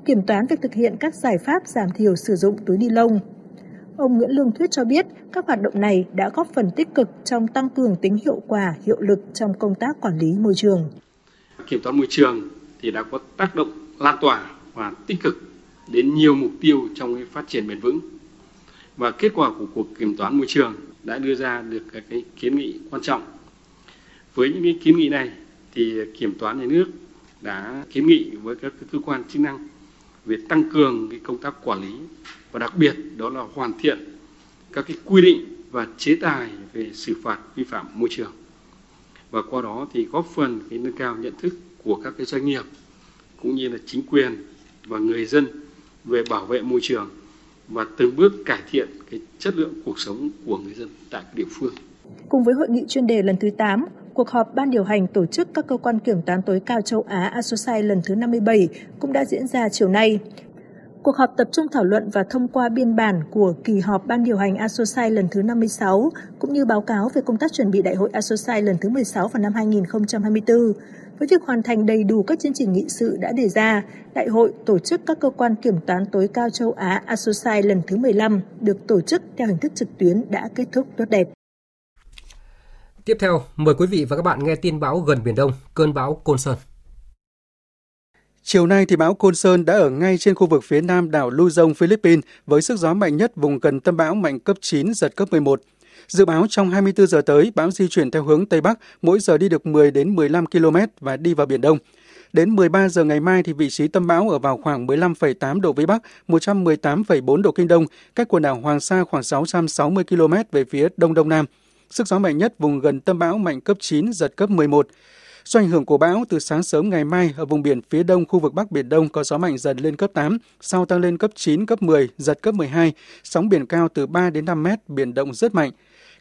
kiểm toán việc thực hiện các giải pháp giảm thiểu sử dụng túi ni lông, Ông Nguyễn Lương Thuyết cho biết các hoạt động này đã góp phần tích cực trong tăng cường tính hiệu quả, hiệu lực trong công tác quản lý môi trường. Kiểm toán môi trường thì đã có tác động lan tỏa và tích cực đến nhiều mục tiêu trong phát triển bền vững. Và kết quả của cuộc kiểm toán môi trường đã đưa ra được các cái kiến nghị quan trọng. Với những cái kiến nghị này thì kiểm toán nhà nước đã kiến nghị với các cơ quan chức năng về tăng cường cái công tác quản lý và đặc biệt đó là hoàn thiện các cái quy định và chế tài về xử phạt vi phạm môi trường và qua đó thì góp phần cái nâng cao nhận thức của các cái doanh nghiệp cũng như là chính quyền và người dân về bảo vệ môi trường và từng bước cải thiện cái chất lượng cuộc sống của người dân tại địa phương. Cùng với hội nghị chuyên đề lần thứ 8, cuộc họp ban điều hành tổ chức các cơ quan kiểm toán tối cao châu Á ASOSAI lần thứ 57 cũng đã diễn ra chiều nay. Cuộc họp tập trung thảo luận và thông qua biên bản của kỳ họp Ban điều hành ASOSAI lần thứ 56, cũng như báo cáo về công tác chuẩn bị Đại hội ASOSAI lần thứ 16 vào năm 2024. Với việc hoàn thành đầy đủ các chương trình nghị sự đã đề ra, Đại hội tổ chức các cơ quan kiểm toán tối cao châu Á ASOSAI lần thứ 15 được tổ chức theo hình thức trực tuyến đã kết thúc tốt đẹp. Tiếp theo, mời quý vị và các bạn nghe tin báo gần Biển Đông, cơn bão Côn Sơn. Chiều nay thì bão Côn Sơn đã ở ngay trên khu vực phía nam đảo Luzon, Philippines với sức gió mạnh nhất vùng gần tâm bão mạnh cấp 9, giật cấp 11. Dự báo trong 24 giờ tới, bão di chuyển theo hướng Tây Bắc, mỗi giờ đi được 10 đến 15 km và đi vào Biển Đông. Đến 13 giờ ngày mai thì vị trí tâm bão ở vào khoảng 15,8 độ Vĩ Bắc, 118,4 độ Kinh Đông, cách quần đảo Hoàng Sa khoảng 660 km về phía Đông Đông Nam. Sức gió mạnh nhất vùng gần tâm bão mạnh cấp 9, giật cấp 11. Do ảnh hưởng của bão, từ sáng sớm ngày mai ở vùng biển phía đông khu vực Bắc Biển Đông có gió mạnh dần lên cấp 8, sau tăng lên cấp 9, cấp 10, giật cấp 12, sóng biển cao từ 3 đến 5 mét, biển động rất mạnh.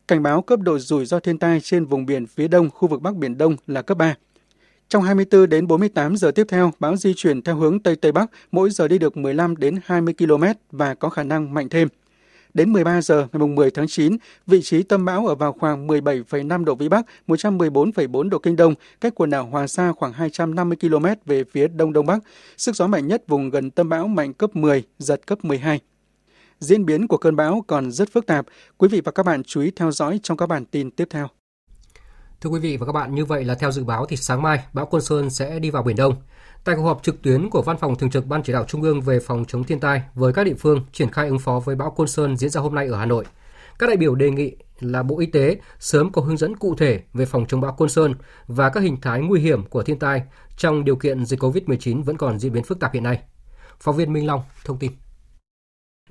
Cảnh báo cấp độ rủi ro thiên tai trên vùng biển phía đông khu vực Bắc Biển Đông là cấp 3. Trong 24 đến 48 giờ tiếp theo, bão di chuyển theo hướng Tây Tây Bắc, mỗi giờ đi được 15 đến 20 km và có khả năng mạnh thêm. Đến 13 giờ ngày 10 tháng 9, vị trí tâm bão ở vào khoảng 17,5 độ Vĩ Bắc, 114,4 độ Kinh Đông, cách quần đảo Hoàng Sa khoảng 250 km về phía Đông Đông Bắc. Sức gió mạnh nhất vùng gần tâm bão mạnh cấp 10, giật cấp 12. Diễn biến của cơn bão còn rất phức tạp. Quý vị và các bạn chú ý theo dõi trong các bản tin tiếp theo. Thưa quý vị và các bạn, như vậy là theo dự báo thì sáng mai bão Côn Sơn sẽ đi vào Biển Đông. Tại cuộc họp trực tuyến của Văn phòng Thường trực Ban Chỉ đạo Trung ương về phòng chống thiên tai với các địa phương triển khai ứng phó với bão Côn Sơn diễn ra hôm nay ở Hà Nội, các đại biểu đề nghị là Bộ Y tế sớm có hướng dẫn cụ thể về phòng chống bão Côn Sơn và các hình thái nguy hiểm của thiên tai trong điều kiện dịch COVID-19 vẫn còn diễn biến phức tạp hiện nay. Phóng viên Minh Long thông tin.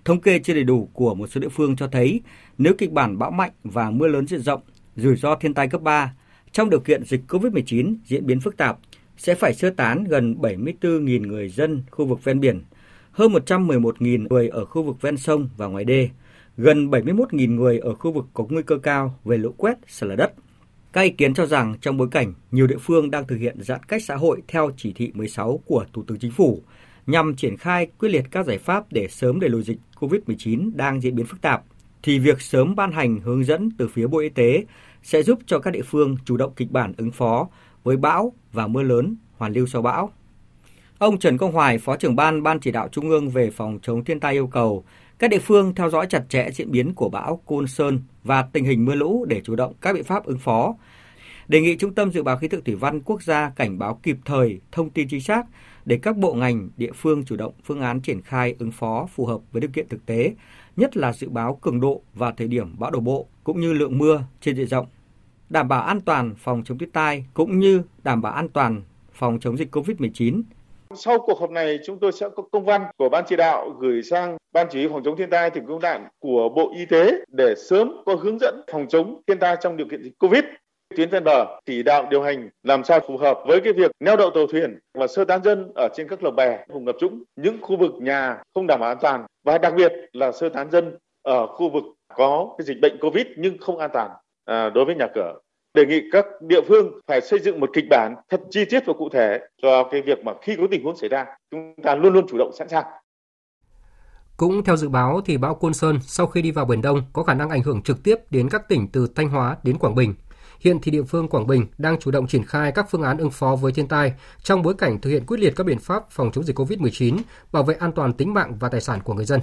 Thống kê chưa đầy đủ của một số địa phương cho thấy nếu kịch bản bão mạnh và mưa lớn diện rộng, rủi ro thiên tai cấp 3, trong điều kiện dịch COVID-19 diễn biến phức tạp, sẽ phải sơ tán gần 74.000 người dân khu vực ven biển, hơn 111.000 người ở khu vực ven sông và ngoài đê, gần 71.000 người ở khu vực có nguy cơ cao về lũ quét, sạt lở đất. Các ý kiến cho rằng trong bối cảnh nhiều địa phương đang thực hiện giãn cách xã hội theo chỉ thị 16 của Thủ tướng Chính phủ nhằm triển khai quyết liệt các giải pháp để sớm đẩy lùi dịch COVID-19 đang diễn biến phức tạp, thì việc sớm ban hành hướng dẫn từ phía Bộ Y tế sẽ giúp cho các địa phương chủ động kịch bản ứng phó với bão và mưa lớn hoàn lưu sau bão. Ông Trần Công Hoài, Phó trưởng ban Ban chỉ đạo Trung ương về phòng chống thiên tai yêu cầu các địa phương theo dõi chặt chẽ diễn biến của bão Côn Sơn và tình hình mưa lũ để chủ động các biện pháp ứng phó. Đề nghị Trung tâm Dự báo Khí tượng Thủy văn Quốc gia cảnh báo kịp thời, thông tin chính xác để các bộ ngành, địa phương chủ động phương án triển khai ứng phó phù hợp với điều kiện thực tế, nhất là dự báo cường độ và thời điểm bão đổ bộ cũng như lượng mưa trên diện rộng đảm bảo an toàn phòng chống thiên tai cũng như đảm bảo an toàn phòng chống dịch COVID-19. Sau cuộc họp này, chúng tôi sẽ có công văn của Ban chỉ đạo gửi sang Ban chỉ huy phòng chống thiên tai tỉnh công đạn của Bộ Y tế để sớm có hướng dẫn phòng chống thiên tai trong điều kiện dịch Covid. Tuyến ven bờ chỉ đạo điều hành làm sao phù hợp với cái việc neo đậu tàu thuyền và sơ tán dân ở trên các lồng bè vùng ngập trũng, những khu vực nhà không đảm bảo an toàn và đặc biệt là sơ tán dân ở khu vực có cái dịch bệnh Covid nhưng không an toàn à, đối với nhà cửa đề nghị các địa phương phải xây dựng một kịch bản thật chi tiết và cụ thể cho cái việc mà khi có tình huống xảy ra chúng ta luôn luôn chủ động sẵn sàng. Cũng theo dự báo thì bão Côn Sơn sau khi đi vào Biển Đông có khả năng ảnh hưởng trực tiếp đến các tỉnh từ Thanh Hóa đến Quảng Bình. Hiện thì địa phương Quảng Bình đang chủ động triển khai các phương án ứng phó với thiên tai trong bối cảnh thực hiện quyết liệt các biện pháp phòng chống dịch COVID-19, bảo vệ an toàn tính mạng và tài sản của người dân.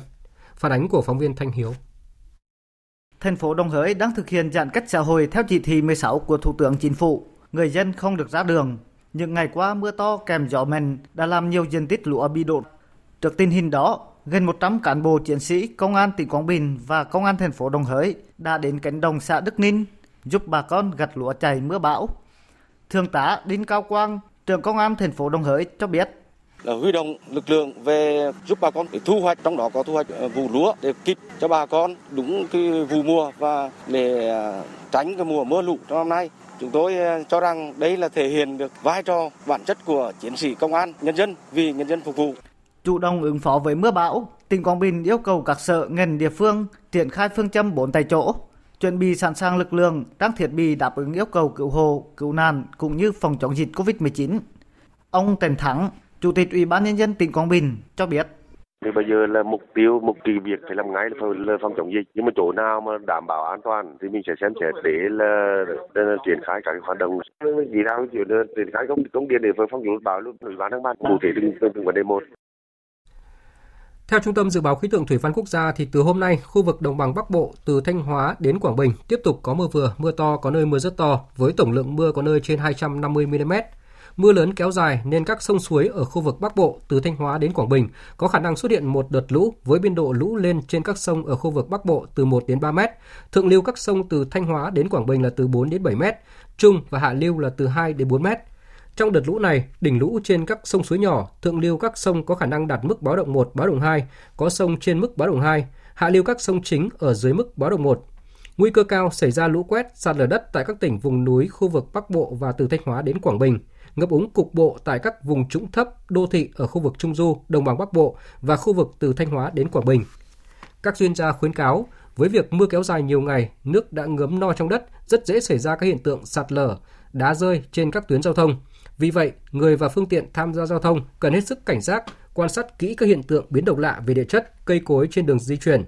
Phản ánh của phóng viên Thanh Hiếu thành phố Đồng Hới đang thực hiện giãn cách xã hội theo chỉ thị 16 của Thủ tướng Chính phủ. Người dân không được ra đường. Những ngày qua mưa to kèm gió mạnh đã làm nhiều diện tích lúa bị đột. Trước tình hình đó, gần 100 cán bộ chiến sĩ công an tỉnh Quảng Bình và công an thành phố Đồng Hới đã đến cánh đồng xã Đức Ninh giúp bà con gặt lúa chảy mưa bão. Thượng tá Đinh Cao Quang, trưởng công an thành phố Đồng Hới cho biết là huy động lực lượng về giúp bà con để thu hoạch, trong đó có thu hoạch ờ, vụ lúa để kịp cho bà con đúng cái vụ mùa và để ờ, tránh cái mùa mưa lũ trong năm nay. Chúng tôi ờ, cho rằng đây là thể hiện được vai trò, bản chất của chiến sĩ công an, nhân dân vì nhân dân phục vụ. Chủ động ứng phó với mưa bão, tỉnh Quảng Bình yêu cầu các sở, ngành địa phương triển khai phương châm bốn tại chỗ, chuẩn bị sẵn sàng lực lượng trang thiết bị đáp ứng yêu cầu cứu hộ, cứu nạn cũng như phòng chống dịch Covid-19 ông Trần Thắng Chủ tịch Ủy ban nhân dân tỉnh Quảng Bình cho biết. Thì bây giờ là mục tiêu mục tiêu việc phải làm ngay là, là phòng chống dịch. Nhưng mà chỗ nào mà đảm bảo an toàn thì mình sẽ xem xét để là, là triển khai các hoạt động. Chỉ đạo chuyện triển khai công công điện để phòng chống bão luôn ủy ban tháng ban cụ thể từng từng vấn đề một. Theo Trung tâm Dự báo Khí tượng Thủy văn Quốc gia thì từ hôm nay, khu vực đồng bằng Bắc Bộ từ Thanh Hóa đến Quảng Bình tiếp tục có mưa vừa, mưa to, có nơi mưa rất to, với tổng lượng mưa có nơi trên 250 mm. Mưa lớn kéo dài nên các sông suối ở khu vực Bắc Bộ từ Thanh Hóa đến Quảng Bình có khả năng xuất hiện một đợt lũ với biên độ lũ lên trên các sông ở khu vực Bắc Bộ từ 1 đến 3 mét. Thượng lưu các sông từ Thanh Hóa đến Quảng Bình là từ 4 đến 7 mét, trung và hạ lưu là từ 2 đến 4 mét. Trong đợt lũ này, đỉnh lũ trên các sông suối nhỏ, thượng lưu các sông có khả năng đạt mức báo động 1, báo động 2, có sông trên mức báo động 2, hạ lưu các sông chính ở dưới mức báo động 1. Nguy cơ cao xảy ra lũ quét, sạt lở đất tại các tỉnh vùng núi, khu vực Bắc Bộ và từ Thanh Hóa đến Quảng Bình, ngập úng cục bộ tại các vùng trũng thấp, đô thị ở khu vực Trung Du, Đồng bằng Bắc Bộ và khu vực từ Thanh Hóa đến Quảng Bình. Các chuyên gia khuyến cáo, với việc mưa kéo dài nhiều ngày, nước đã ngấm no trong đất, rất dễ xảy ra các hiện tượng sạt lở, đá rơi trên các tuyến giao thông. Vì vậy, người và phương tiện tham gia giao thông cần hết sức cảnh giác, quan sát kỹ các hiện tượng biến động lạ về địa chất, cây cối trên đường di chuyển.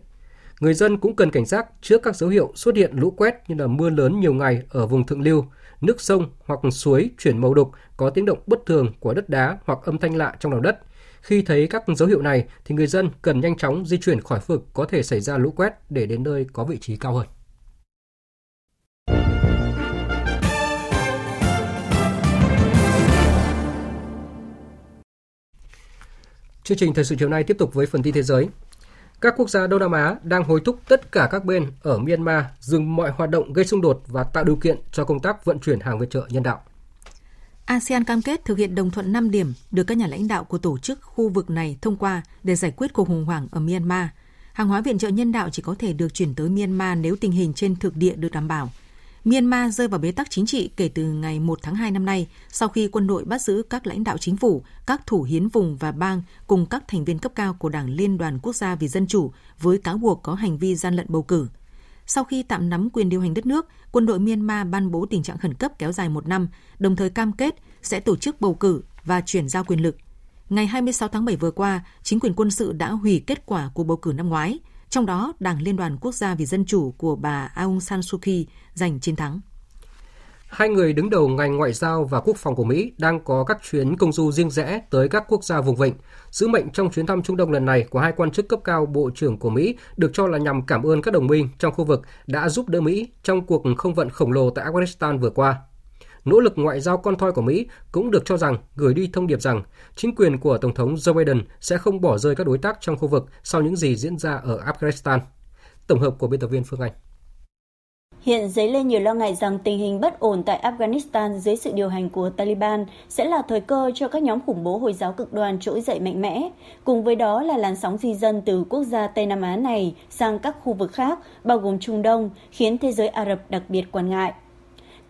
Người dân cũng cần cảnh giác trước các dấu hiệu xuất hiện lũ quét như là mưa lớn nhiều ngày ở vùng thượng lưu, nước sông hoặc suối chuyển màu đục, có tiếng động bất thường của đất đá hoặc âm thanh lạ trong lòng đất. Khi thấy các dấu hiệu này thì người dân cần nhanh chóng di chuyển khỏi vực có thể xảy ra lũ quét để đến nơi có vị trí cao hơn. Chương trình thời sự chiều nay tiếp tục với phần tin thế giới. Các quốc gia Đông Nam Á đang hối thúc tất cả các bên ở Myanmar dừng mọi hoạt động gây xung đột và tạo điều kiện cho công tác vận chuyển hàng viện trợ nhân đạo. ASEAN cam kết thực hiện đồng thuận 5 điểm được các nhà lãnh đạo của tổ chức khu vực này thông qua để giải quyết cuộc khủng hoảng ở Myanmar. Hàng hóa viện trợ nhân đạo chỉ có thể được chuyển tới Myanmar nếu tình hình trên thực địa được đảm bảo – Myanmar rơi vào bế tắc chính trị kể từ ngày 1 tháng 2 năm nay sau khi quân đội bắt giữ các lãnh đạo chính phủ, các thủ hiến vùng và bang cùng các thành viên cấp cao của Đảng Liên đoàn Quốc gia vì Dân chủ với cáo buộc có hành vi gian lận bầu cử. Sau khi tạm nắm quyền điều hành đất nước, quân đội Myanmar ban bố tình trạng khẩn cấp kéo dài một năm, đồng thời cam kết sẽ tổ chức bầu cử và chuyển giao quyền lực. Ngày 26 tháng 7 vừa qua, chính quyền quân sự đã hủy kết quả của bầu cử năm ngoái, trong đó, Đảng Liên đoàn Quốc gia vì Dân chủ của bà Aung San Suu Kyi giành chiến thắng. Hai người đứng đầu ngành ngoại giao và quốc phòng của Mỹ đang có các chuyến công du riêng rẽ tới các quốc gia vùng vịnh. Sứ mệnh trong chuyến thăm Trung Đông lần này của hai quan chức cấp cao Bộ trưởng của Mỹ được cho là nhằm cảm ơn các đồng minh trong khu vực đã giúp đỡ Mỹ trong cuộc không vận khổng lồ tại Afghanistan vừa qua. Nỗ lực ngoại giao con thoi của Mỹ cũng được cho rằng gửi đi thông điệp rằng chính quyền của Tổng thống Joe Biden sẽ không bỏ rơi các đối tác trong khu vực sau những gì diễn ra ở Afghanistan. Tổng hợp của biên tập viên Phương Anh. Hiện dấy lên nhiều lo ngại rằng tình hình bất ổn tại Afghanistan dưới sự điều hành của Taliban sẽ là thời cơ cho các nhóm khủng bố Hồi giáo cực đoan trỗi dậy mạnh mẽ. Cùng với đó là làn sóng di dân từ quốc gia Tây Nam Á này sang các khu vực khác, bao gồm Trung Đông, khiến thế giới Ả Rập đặc biệt quan ngại.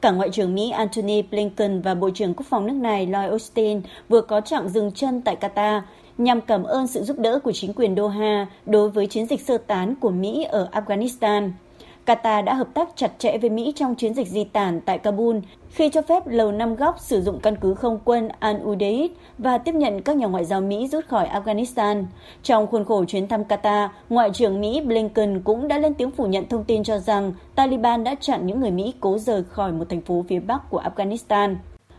Cả Ngoại trưởng Mỹ Antony Blinken và Bộ trưởng Quốc phòng nước này Lloyd Austin vừa có chặng dừng chân tại Qatar nhằm cảm ơn sự giúp đỡ của chính quyền Doha đối với chiến dịch sơ tán của Mỹ ở Afghanistan. Qatar đã hợp tác chặt chẽ với Mỹ trong chiến dịch di tản tại Kabul khi cho phép Lầu Năm Góc sử dụng căn cứ không quân Al-Udeid và tiếp nhận các nhà ngoại giao Mỹ rút khỏi Afghanistan. Trong khuôn khổ chuyến thăm Qatar, Ngoại trưởng Mỹ Blinken cũng đã lên tiếng phủ nhận thông tin cho rằng Taliban đã chặn những người Mỹ cố rời khỏi một thành phố phía bắc của Afghanistan.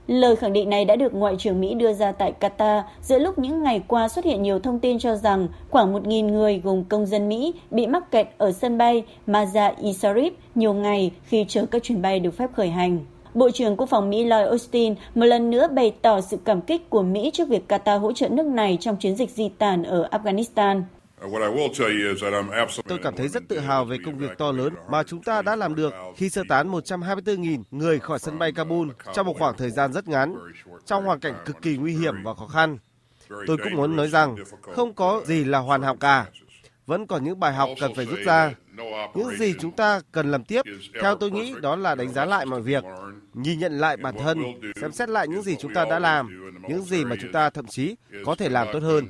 Lời khẳng định này đã được Ngoại trưởng Mỹ đưa ra tại Qatar giữa lúc những ngày qua xuất hiện nhiều thông tin cho rằng khoảng 1.000 người gồm công dân Mỹ bị mắc kẹt ở sân bay Mazar-i Sharif nhiều ngày khi chờ các chuyến bay được phép khởi hành. Bộ trưởng Quốc phòng Mỹ Lloyd Austin một lần nữa bày tỏ sự cảm kích của Mỹ trước việc Qatar hỗ trợ nước này trong chiến dịch di tản ở Afghanistan. Tôi cảm thấy rất tự hào về công việc to lớn mà chúng ta đã làm được khi sơ tán 124.000 người khỏi sân bay Kabul trong một khoảng thời gian rất ngắn, trong hoàn cảnh cực kỳ nguy hiểm và khó khăn. Tôi cũng muốn nói rằng không có gì là hoàn hảo cả. Vẫn còn những bài học cần phải rút ra. Những gì chúng ta cần làm tiếp, theo tôi nghĩ đó là đánh giá lại mọi việc, nhìn nhận lại bản thân, xem xét lại những gì chúng ta đã làm, những gì mà chúng ta thậm chí có thể làm tốt hơn.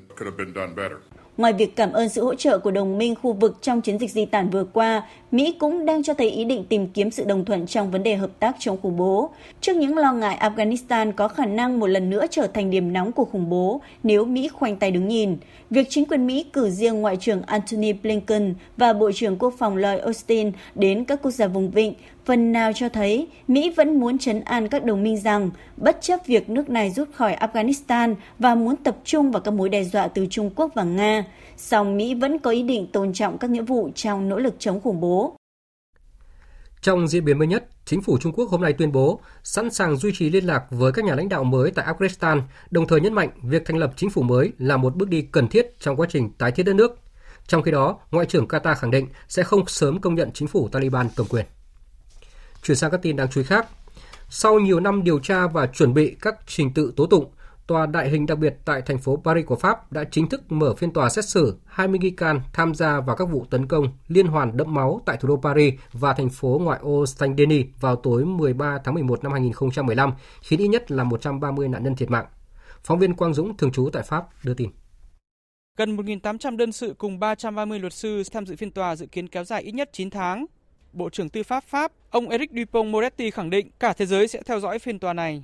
Ngoài việc cảm ơn sự hỗ trợ của đồng minh khu vực trong chiến dịch di tản vừa qua, Mỹ cũng đang cho thấy ý định tìm kiếm sự đồng thuận trong vấn đề hợp tác chống khủng bố. Trước những lo ngại Afghanistan có khả năng một lần nữa trở thành điểm nóng của khủng bố nếu Mỹ khoanh tay đứng nhìn, việc chính quyền Mỹ cử riêng Ngoại trưởng Antony Blinken và Bộ trưởng Quốc phòng Lloyd Austin đến các quốc gia vùng vịnh phần nào cho thấy Mỹ vẫn muốn chấn an các đồng minh rằng bất chấp việc nước này rút khỏi Afghanistan và muốn tập trung vào các mối đe dọa từ Trung Quốc và Nga, song Mỹ vẫn có ý định tôn trọng các nghĩa vụ trong nỗ lực chống khủng bố. Trong diễn biến mới nhất, chính phủ Trung Quốc hôm nay tuyên bố sẵn sàng duy trì liên lạc với các nhà lãnh đạo mới tại Afghanistan, đồng thời nhấn mạnh việc thành lập chính phủ mới là một bước đi cần thiết trong quá trình tái thiết đất nước. Trong khi đó, Ngoại trưởng Qatar khẳng định sẽ không sớm công nhận chính phủ Taliban cầm quyền. Chuyển sang các tin đáng chú ý khác. Sau nhiều năm điều tra và chuẩn bị các trình tự tố tụng, Tòa đại hình đặc biệt tại thành phố Paris của Pháp đã chính thức mở phiên tòa xét xử 20 nghi can tham gia vào các vụ tấn công liên hoàn đẫm máu tại thủ đô Paris và thành phố ngoại ô Saint-Denis vào tối 13 tháng 11 năm 2015, khiến ít nhất là 130 nạn nhân thiệt mạng. Phóng viên Quang Dũng, thường trú tại Pháp, đưa tin. Gần 1.800 đơn sự cùng 330 luật sư tham dự phiên tòa dự kiến kéo dài ít nhất 9 tháng. Bộ trưởng Tư pháp Pháp, ông Eric Dupont-Moretti khẳng định cả thế giới sẽ theo dõi phiên tòa này.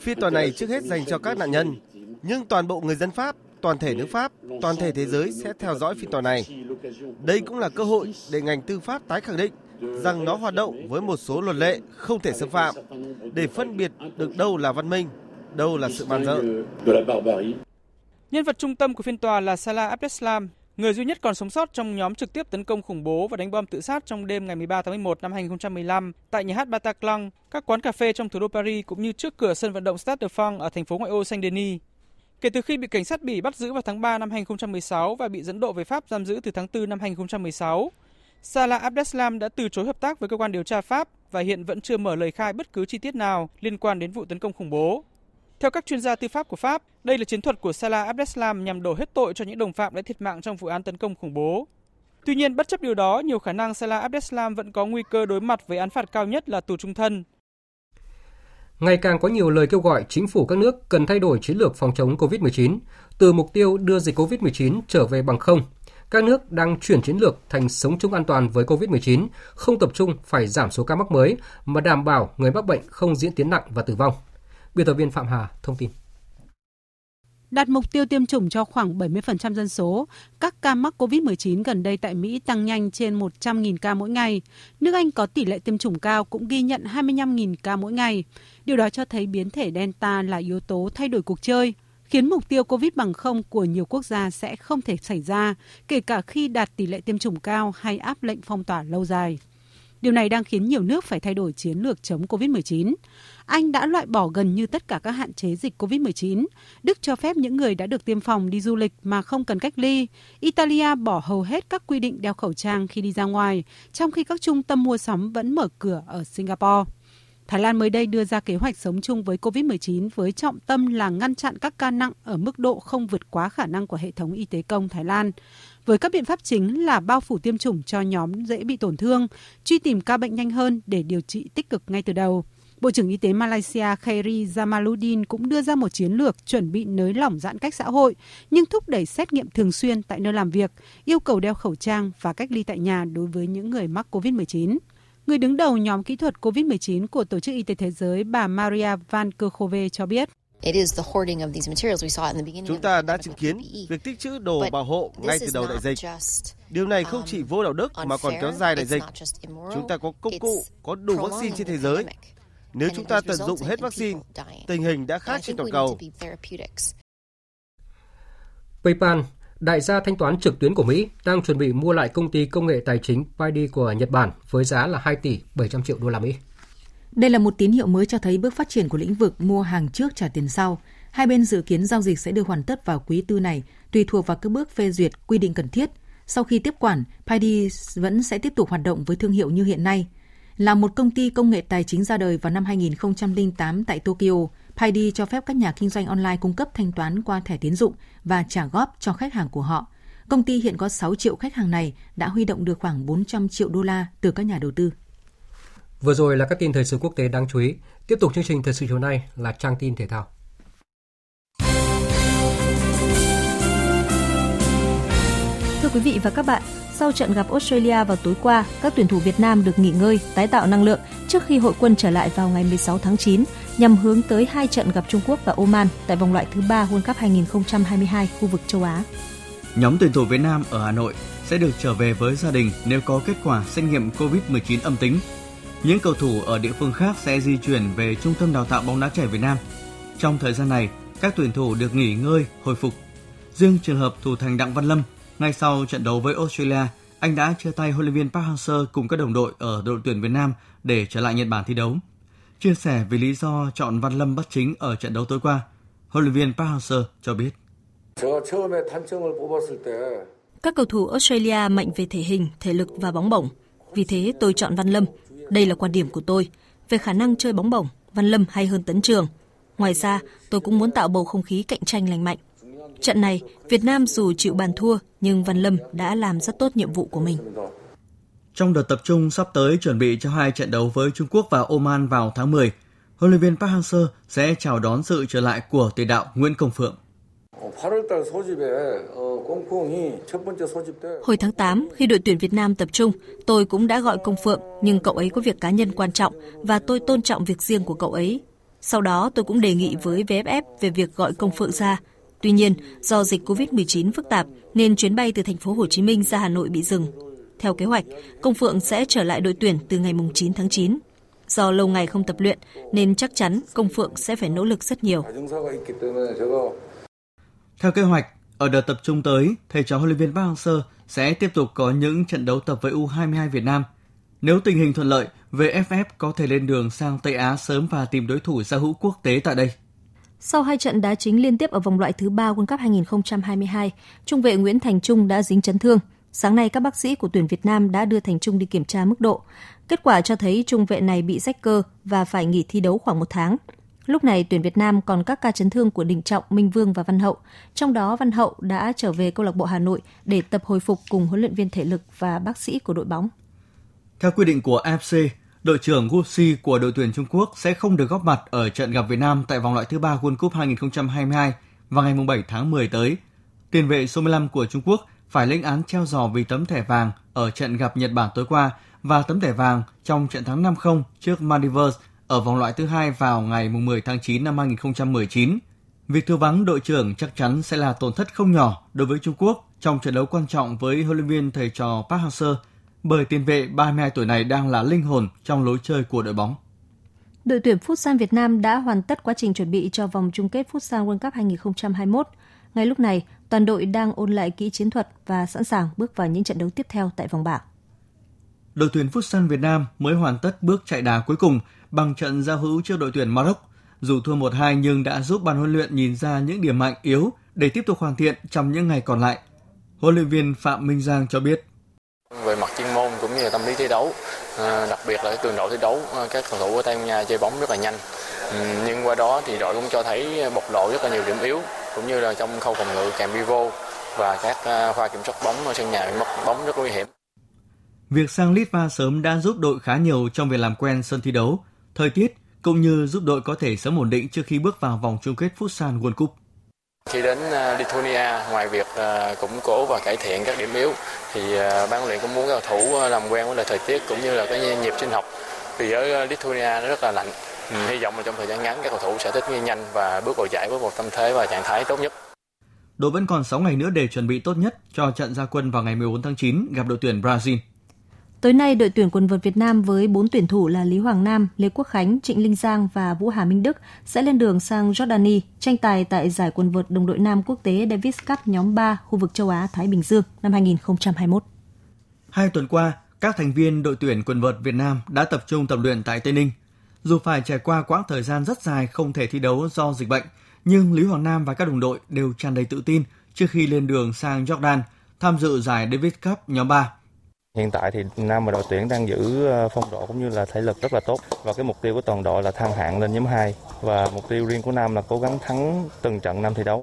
Phiên tòa này trước hết dành cho các nạn nhân, nhưng toàn bộ người dân Pháp, toàn thể nước Pháp, toàn thể thế giới sẽ theo dõi phiên tòa này. Đây cũng là cơ hội để ngành tư pháp tái khẳng định rằng nó hoạt động với một số luật lệ không thể xâm phạm để phân biệt được đâu là văn minh, đâu là sự man dợ. Nhân vật trung tâm của phiên tòa là Salah Abdeslam, người duy nhất còn sống sót trong nhóm trực tiếp tấn công khủng bố và đánh bom tự sát trong đêm ngày 13 tháng 11 năm 2015 tại nhà hát Bataclan, các quán cà phê trong thủ đô Paris cũng như trước cửa sân vận động Stade de France ở thành phố ngoại ô Saint-Denis. Kể từ khi bị cảnh sát Bỉ bắt giữ vào tháng 3 năm 2016 và bị dẫn độ về Pháp giam giữ từ tháng 4 năm 2016, Salah Abdeslam đã từ chối hợp tác với cơ quan điều tra Pháp và hiện vẫn chưa mở lời khai bất cứ chi tiết nào liên quan đến vụ tấn công khủng bố. Theo các chuyên gia tư pháp của Pháp, đây là chiến thuật của Salah Abdeslam nhằm đổ hết tội cho những đồng phạm đã thiệt mạng trong vụ án tấn công khủng bố. Tuy nhiên, bất chấp điều đó, nhiều khả năng Salah Abdeslam vẫn có nguy cơ đối mặt với án phạt cao nhất là tù trung thân. Ngày càng có nhiều lời kêu gọi chính phủ các nước cần thay đổi chiến lược phòng chống COVID-19, từ mục tiêu đưa dịch COVID-19 trở về bằng không. Các nước đang chuyển chiến lược thành sống chung an toàn với COVID-19, không tập trung phải giảm số ca mắc mới, mà đảm bảo người mắc bệnh không diễn tiến nặng và tử vong. Biên tập viên Phạm Hà thông tin. Đạt mục tiêu tiêm chủng cho khoảng 70% dân số, các ca mắc COVID-19 gần đây tại Mỹ tăng nhanh trên 100.000 ca mỗi ngày. Nước Anh có tỷ lệ tiêm chủng cao cũng ghi nhận 25.000 ca mỗi ngày. Điều đó cho thấy biến thể Delta là yếu tố thay đổi cuộc chơi, khiến mục tiêu COVID bằng không của nhiều quốc gia sẽ không thể xảy ra, kể cả khi đạt tỷ lệ tiêm chủng cao hay áp lệnh phong tỏa lâu dài. Điều này đang khiến nhiều nước phải thay đổi chiến lược chống COVID-19. Anh đã loại bỏ gần như tất cả các hạn chế dịch COVID-19. Đức cho phép những người đã được tiêm phòng đi du lịch mà không cần cách ly. Italia bỏ hầu hết các quy định đeo khẩu trang khi đi ra ngoài, trong khi các trung tâm mua sắm vẫn mở cửa ở Singapore. Thái Lan mới đây đưa ra kế hoạch sống chung với COVID-19 với trọng tâm là ngăn chặn các ca nặng ở mức độ không vượt quá khả năng của hệ thống y tế công Thái Lan. Với các biện pháp chính là bao phủ tiêm chủng cho nhóm dễ bị tổn thương, truy tìm ca bệnh nhanh hơn để điều trị tích cực ngay từ đầu. Bộ trưởng Y tế Malaysia Khairi Jamaluddin cũng đưa ra một chiến lược chuẩn bị nới lỏng giãn cách xã hội, nhưng thúc đẩy xét nghiệm thường xuyên tại nơi làm việc, yêu cầu đeo khẩu trang và cách ly tại nhà đối với những người mắc COVID-19. Người đứng đầu nhóm kỹ thuật COVID-19 của Tổ chức Y tế Thế giới bà Maria Van Kerkhove cho biết. Chúng ta đã chứng kiến việc tích trữ đồ bảo hộ ngay từ đầu đại dịch. Điều này không chỉ vô đạo đức mà còn kéo dài đại dịch. Chúng ta có công cụ, có đủ vaccine trên thế giới. Nếu chúng ta tận dụng hết vaccine, tình hình đã khác trên toàn cầu. PayPal, đại gia thanh toán trực tuyến của Mỹ, đang chuẩn bị mua lại công ty công nghệ tài chính Paidy của Nhật Bản với giá là 2 tỷ 700 triệu đô la Mỹ. Đây là một tín hiệu mới cho thấy bước phát triển của lĩnh vực mua hàng trước trả tiền sau. Hai bên dự kiến giao dịch sẽ được hoàn tất vào quý tư này, tùy thuộc vào các bước phê duyệt quy định cần thiết. Sau khi tiếp quản, Paidy vẫn sẽ tiếp tục hoạt động với thương hiệu như hiện nay. Là một công ty công nghệ tài chính ra đời vào năm 2008 tại Tokyo, Paidy cho phép các nhà kinh doanh online cung cấp thanh toán qua thẻ tín dụng và trả góp cho khách hàng của họ. Công ty hiện có 6 triệu khách hàng này đã huy động được khoảng 400 triệu đô la từ các nhà đầu tư. Vừa rồi là các tin thời sự quốc tế đáng chú ý. Tiếp tục chương trình thời sự chiều nay là trang tin thể thao. Thưa quý vị và các bạn, sau trận gặp Australia vào tối qua, các tuyển thủ Việt Nam được nghỉ ngơi, tái tạo năng lượng trước khi hội quân trở lại vào ngày 16 tháng 9 nhằm hướng tới hai trận gặp Trung Quốc và Oman tại vòng loại thứ 3 World Cup 2022 khu vực châu Á. Nhóm tuyển thủ Việt Nam ở Hà Nội sẽ được trở về với gia đình nếu có kết quả xét nghiệm COVID-19 âm tính những cầu thủ ở địa phương khác sẽ di chuyển về Trung tâm Đào tạo bóng đá trẻ Việt Nam. Trong thời gian này, các tuyển thủ được nghỉ ngơi, hồi phục. Riêng trường hợp thủ thành Đặng Văn Lâm, ngay sau trận đấu với Australia, anh đã chia tay huấn luyện viên Park Hang-seo cùng các đồng đội ở đội tuyển Việt Nam để trở lại Nhật Bản thi đấu. Chia sẻ về lý do chọn Văn Lâm bắt chính ở trận đấu tối qua, huấn luyện viên Park Hang-seo cho biết. Các cầu thủ Australia mạnh về thể hình, thể lực và bóng bổng. Vì thế tôi chọn Văn Lâm đây là quan điểm của tôi. về khả năng chơi bóng bổng, Văn Lâm hay hơn Tấn Trường. Ngoài ra, tôi cũng muốn tạo bầu không khí cạnh tranh lành mạnh. Trận này, Việt Nam dù chịu bàn thua, nhưng Văn Lâm đã làm rất tốt nhiệm vụ của mình. Trong đợt tập trung sắp tới chuẩn bị cho hai trận đấu với Trung Quốc và Oman vào tháng 10, huấn luyện viên Park Hang-seo sẽ chào đón sự trở lại của tiền đạo Nguyễn Công Phượng. Hồi tháng 8, khi đội tuyển Việt Nam tập trung, tôi cũng đã gọi Công Phượng, nhưng cậu ấy có việc cá nhân quan trọng và tôi tôn trọng việc riêng của cậu ấy. Sau đó tôi cũng đề nghị với VFF về việc gọi Công Phượng ra. Tuy nhiên, do dịch COVID-19 phức tạp nên chuyến bay từ thành phố Hồ Chí Minh ra Hà Nội bị dừng. Theo kế hoạch, Công Phượng sẽ trở lại đội tuyển từ ngày 9 tháng 9. Do lâu ngày không tập luyện nên chắc chắn Công Phượng sẽ phải nỗ lực rất nhiều. Theo kế hoạch, ở đợt tập trung tới, thầy trò huấn luyện viên Park Hang-seo sẽ tiếp tục có những trận đấu tập với U22 Việt Nam. Nếu tình hình thuận lợi, VFF có thể lên đường sang Tây Á sớm và tìm đối thủ giao hữu quốc tế tại đây. Sau hai trận đá chính liên tiếp ở vòng loại thứ ba World Cup 2022, trung vệ Nguyễn Thành Trung đã dính chấn thương. Sáng nay, các bác sĩ của tuyển Việt Nam đã đưa Thành Trung đi kiểm tra mức độ. Kết quả cho thấy trung vệ này bị rách cơ và phải nghỉ thi đấu khoảng một tháng. Lúc này, tuyển Việt Nam còn các ca chấn thương của Đình Trọng, Minh Vương và Văn Hậu. Trong đó, Văn Hậu đã trở về câu lạc bộ Hà Nội để tập hồi phục cùng huấn luyện viên thể lực và bác sĩ của đội bóng. Theo quy định của AFC, đội trưởng Wu Xi của đội tuyển Trung Quốc sẽ không được góp mặt ở trận gặp Việt Nam tại vòng loại thứ ba World Cup 2022 vào ngày 7 tháng 10 tới. Tiền vệ số 15 của Trung Quốc phải lĩnh án treo giò vì tấm thẻ vàng ở trận gặp Nhật Bản tối qua và tấm thẻ vàng trong trận thắng 5-0 trước Maldives ở vòng loại thứ hai vào ngày 10 tháng 9 năm 2019. Việc thiếu vắng đội trưởng chắc chắn sẽ là tổn thất không nhỏ đối với Trung Quốc trong trận đấu quan trọng với huấn luyện viên thầy trò Park Hang-seo bởi tiền vệ 32 tuổi này đang là linh hồn trong lối chơi của đội bóng. Đội tuyển Futsal Việt Nam đã hoàn tất quá trình chuẩn bị cho vòng chung kết Futsal World Cup 2021. Ngay lúc này, toàn đội đang ôn lại kỹ chiến thuật và sẵn sàng bước vào những trận đấu tiếp theo tại vòng bảng. Đội tuyển Futsal Việt Nam mới hoàn tất bước chạy đà cuối cùng bằng trận giao hữu trước đội tuyển Maroc. Dù thua 1-2 nhưng đã giúp ban huấn luyện nhìn ra những điểm mạnh yếu để tiếp tục hoàn thiện trong những ngày còn lại. Huấn luyện viên Phạm Minh Giang cho biết. Về mặt chuyên môn cũng như là tâm lý thi đấu, à, đặc biệt là cường độ thi đấu, à, các cầu thủ của Tây Ban Nha chơi bóng rất là nhanh. Ừ, nhưng qua đó thì đội cũng cho thấy bộc lộ rất là nhiều điểm yếu, cũng như là trong khâu phòng ngự kèm pivot và các à, pha kiểm soát bóng ở sân nhà mất bóng rất nguy hiểm. Việc sang Litva sớm đã giúp đội khá nhiều trong việc làm quen sân thi đấu, thời tiết cũng như giúp đội có thể sớm ổn định trước khi bước vào vòng chung kết Futsal World Cup. Khi đến Lithuania, ngoài việc củng cố và cải thiện các điểm yếu, thì ban luyện cũng muốn cầu thủ làm quen với lại thời tiết cũng như là cái nhịp sinh học. Vì ở Lithuania nó rất là lạnh. Ừ, hy vọng là trong thời gian ngắn các cầu thủ sẽ thích nghi nhanh và bước vào giải với một tâm thế và trạng thái tốt nhất. Đội vẫn còn 6 ngày nữa để chuẩn bị tốt nhất cho trận gia quân vào ngày 14 tháng 9 gặp đội tuyển Brazil. Tối nay, đội tuyển quần vợt Việt Nam với 4 tuyển thủ là Lý Hoàng Nam, Lê Quốc Khánh, Trịnh Linh Giang và Vũ Hà Minh Đức sẽ lên đường sang Jordani tranh tài tại giải quần vợt đồng đội nam quốc tế Davis Cup nhóm 3 khu vực châu Á-Thái Bình Dương năm 2021. Hai tuần qua, các thành viên đội tuyển quần vợt Việt Nam đã tập trung tập luyện tại Tây Ninh. Dù phải trải qua quãng thời gian rất dài không thể thi đấu do dịch bệnh, nhưng Lý Hoàng Nam và các đồng đội đều tràn đầy tự tin trước khi lên đường sang Jordan tham dự giải Davis Cup nhóm 3 Hiện tại thì Nam và đội tuyển đang giữ ờ, phong độ cũng như là thể lực rất là tốt và cái mục tiêu của toàn đội là thăng hạng lên nhóm 2 và mục tiêu riêng của Nam là cố gắng thắng từng trận năm thi đấu.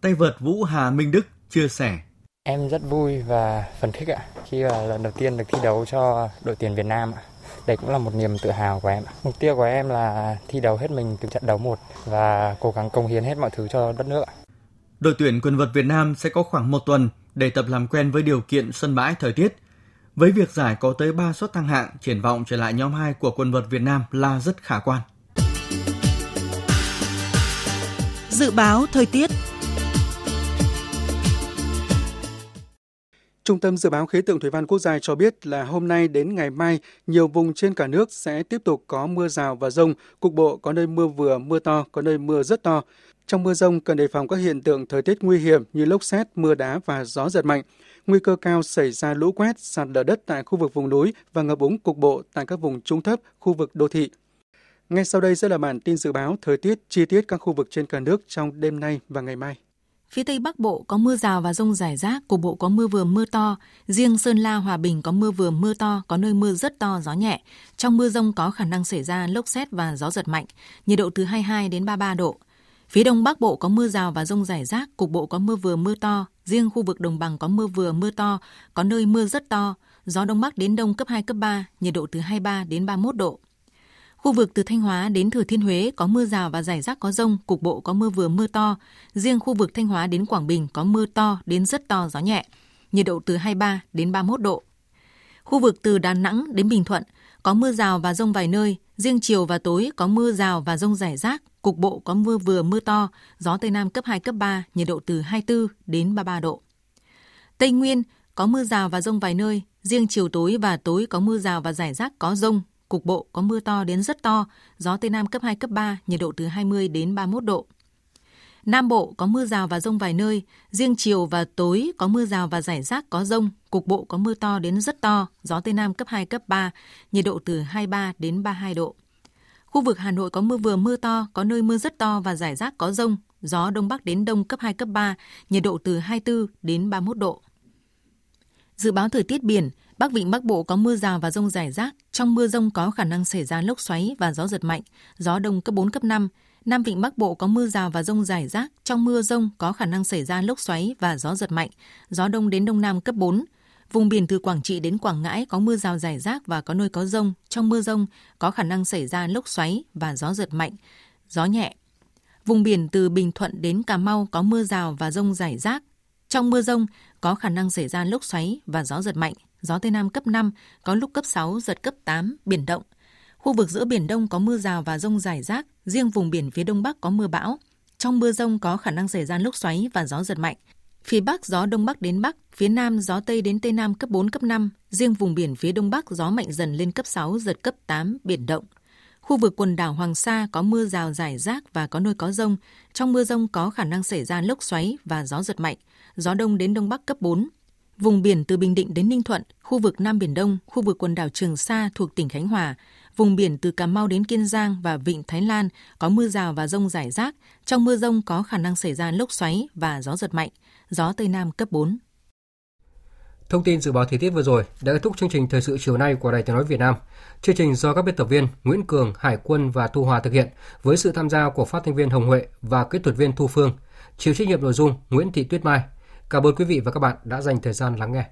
Tay vợt Vũ Hà Minh Đức chia sẻ. Em rất vui và phấn khích ạ khi là lần đầu tiên được thi đấu cho đội tuyển Việt Nam ạ. Đây cũng là một niềm tự hào của em. Mục tiêu của em là thi đấu hết mình từ trận đấu 1 và cố gắng công hiến hết mọi thứ cho đất nước. Đội tuyển quần vợt Việt Nam sẽ có khoảng một tuần để tập làm quen với điều kiện sân bãi thời tiết – với việc giải có tới 3 suất thăng hạng, triển vọng trở lại nhóm 2 của quân vật Việt Nam là rất khả quan. Dự báo thời tiết Trung tâm Dự báo Khí tượng Thủy văn Quốc gia cho biết là hôm nay đến ngày mai, nhiều vùng trên cả nước sẽ tiếp tục có mưa rào và rông, cục bộ có nơi mưa vừa, mưa to, có nơi mưa rất to. Trong mưa rông cần đề phòng các hiện tượng thời tiết nguy hiểm như lốc xét, mưa đá và gió giật mạnh nguy cơ cao xảy ra lũ quét, sạt lở đất tại khu vực vùng núi và ngập úng cục bộ tại các vùng trung thấp, khu vực đô thị. Ngay sau đây sẽ là bản tin dự báo thời tiết chi tiết các khu vực trên cả nước trong đêm nay và ngày mai. Phía Tây Bắc Bộ có mưa rào và rông rải rác, cục bộ có mưa vừa mưa to. Riêng Sơn La, Hòa Bình có mưa vừa mưa to, có nơi mưa rất to, gió nhẹ. Trong mưa rông có khả năng xảy ra lốc xét và gió giật mạnh, nhiệt độ từ 22 đến 33 độ. Phía Đông Bắc Bộ có mưa rào và rông rải rác, cục bộ có mưa vừa mưa to. Riêng khu vực đồng bằng có mưa vừa mưa to, có nơi mưa rất to. Gió Đông Bắc đến Đông cấp 2, cấp 3, nhiệt độ từ 23 đến 31 độ. Khu vực từ Thanh Hóa đến Thừa Thiên Huế có mưa rào và rải rác có rông, cục bộ có mưa vừa mưa to. Riêng khu vực Thanh Hóa đến Quảng Bình có mưa to đến rất to gió nhẹ, nhiệt độ từ 23 đến 31 độ. Khu vực từ Đà Nẵng đến Bình Thuận có mưa rào và rông vài nơi, riêng chiều và tối có mưa rào và rông rải rác, cục bộ có mưa vừa mưa to, gió Tây Nam cấp 2, cấp 3, nhiệt độ từ 24 đến 33 độ. Tây Nguyên có mưa rào và rông vài nơi, riêng chiều tối và tối có mưa rào và rải rác có rông, cục bộ có mưa to đến rất to, gió Tây Nam cấp 2, cấp 3, nhiệt độ từ 20 đến 31 độ. Nam Bộ có mưa rào và rông vài nơi, riêng chiều và tối có mưa rào và rải rác có rông, cục bộ có mưa to đến rất to, gió Tây Nam cấp 2, cấp 3, nhiệt độ từ 23 đến 32 độ. Khu vực Hà Nội có mưa vừa mưa to, có nơi mưa rất to và rải rác có rông, gió Đông Bắc đến Đông cấp 2, cấp 3, nhiệt độ từ 24 đến 31 độ. Dự báo thời tiết biển, Bắc Vịnh Bắc Bộ có mưa rào và rông rải rác. Trong mưa rông có khả năng xảy ra lốc xoáy và gió giật mạnh, gió đông cấp 4, cấp 5. Nam Vịnh Bắc Bộ có mưa rào và rông rải rác. Trong mưa rông có khả năng xảy ra lốc xoáy và gió giật mạnh, gió đông đến đông nam cấp 4. Vùng biển từ Quảng Trị đến Quảng Ngãi có mưa rào rải rác và có nơi có rông. Trong mưa rông có khả năng xảy ra lốc xoáy và gió giật mạnh, gió nhẹ. Vùng biển từ Bình Thuận đến Cà Mau có mưa rào và rông rải rác. Trong mưa rông có khả năng xảy ra lốc xoáy và gió giật mạnh, gió Tây Nam cấp 5, có lúc cấp 6, giật cấp 8, biển động. Khu vực giữa Biển Đông có mưa rào và rông rải rác, riêng vùng biển phía Đông Bắc có mưa bão. Trong mưa rông có khả năng xảy ra lốc xoáy và gió giật mạnh. Phía Bắc gió Đông Bắc đến Bắc, phía Nam gió Tây đến Tây Nam cấp 4, cấp 5. Riêng vùng biển phía Đông Bắc gió mạnh dần lên cấp 6, giật cấp 8, biển động. Khu vực quần đảo Hoàng Sa có mưa rào rải rác và có nơi có rông. Trong mưa rông có khả năng xảy ra lốc xoáy và gió giật mạnh. Gió đông đến đông bắc cấp 4, Vùng biển từ Bình Định đến Ninh Thuận, khu vực Nam Biển Đông, khu vực quần đảo Trường Sa thuộc tỉnh Khánh Hòa, vùng biển từ Cà Mau đến Kiên Giang và Vịnh Thái Lan có mưa rào và rông rải rác. Trong mưa rông có khả năng xảy ra lốc xoáy và gió giật mạnh, gió Tây Nam cấp 4. Thông tin dự báo thời tiết vừa rồi đã kết thúc chương trình thời sự chiều nay của Đài Tiếng nói Việt Nam. Chương trình do các biên tập viên Nguyễn Cường, Hải Quân và Thu Hòa thực hiện với sự tham gia của phát thanh viên Hồng Huệ và kỹ thuật viên Thu Phương. Chịu trách nhiệm nội dung Nguyễn Thị Tuyết Mai. Cảm ơn quý vị và các bạn đã dành thời gian lắng nghe.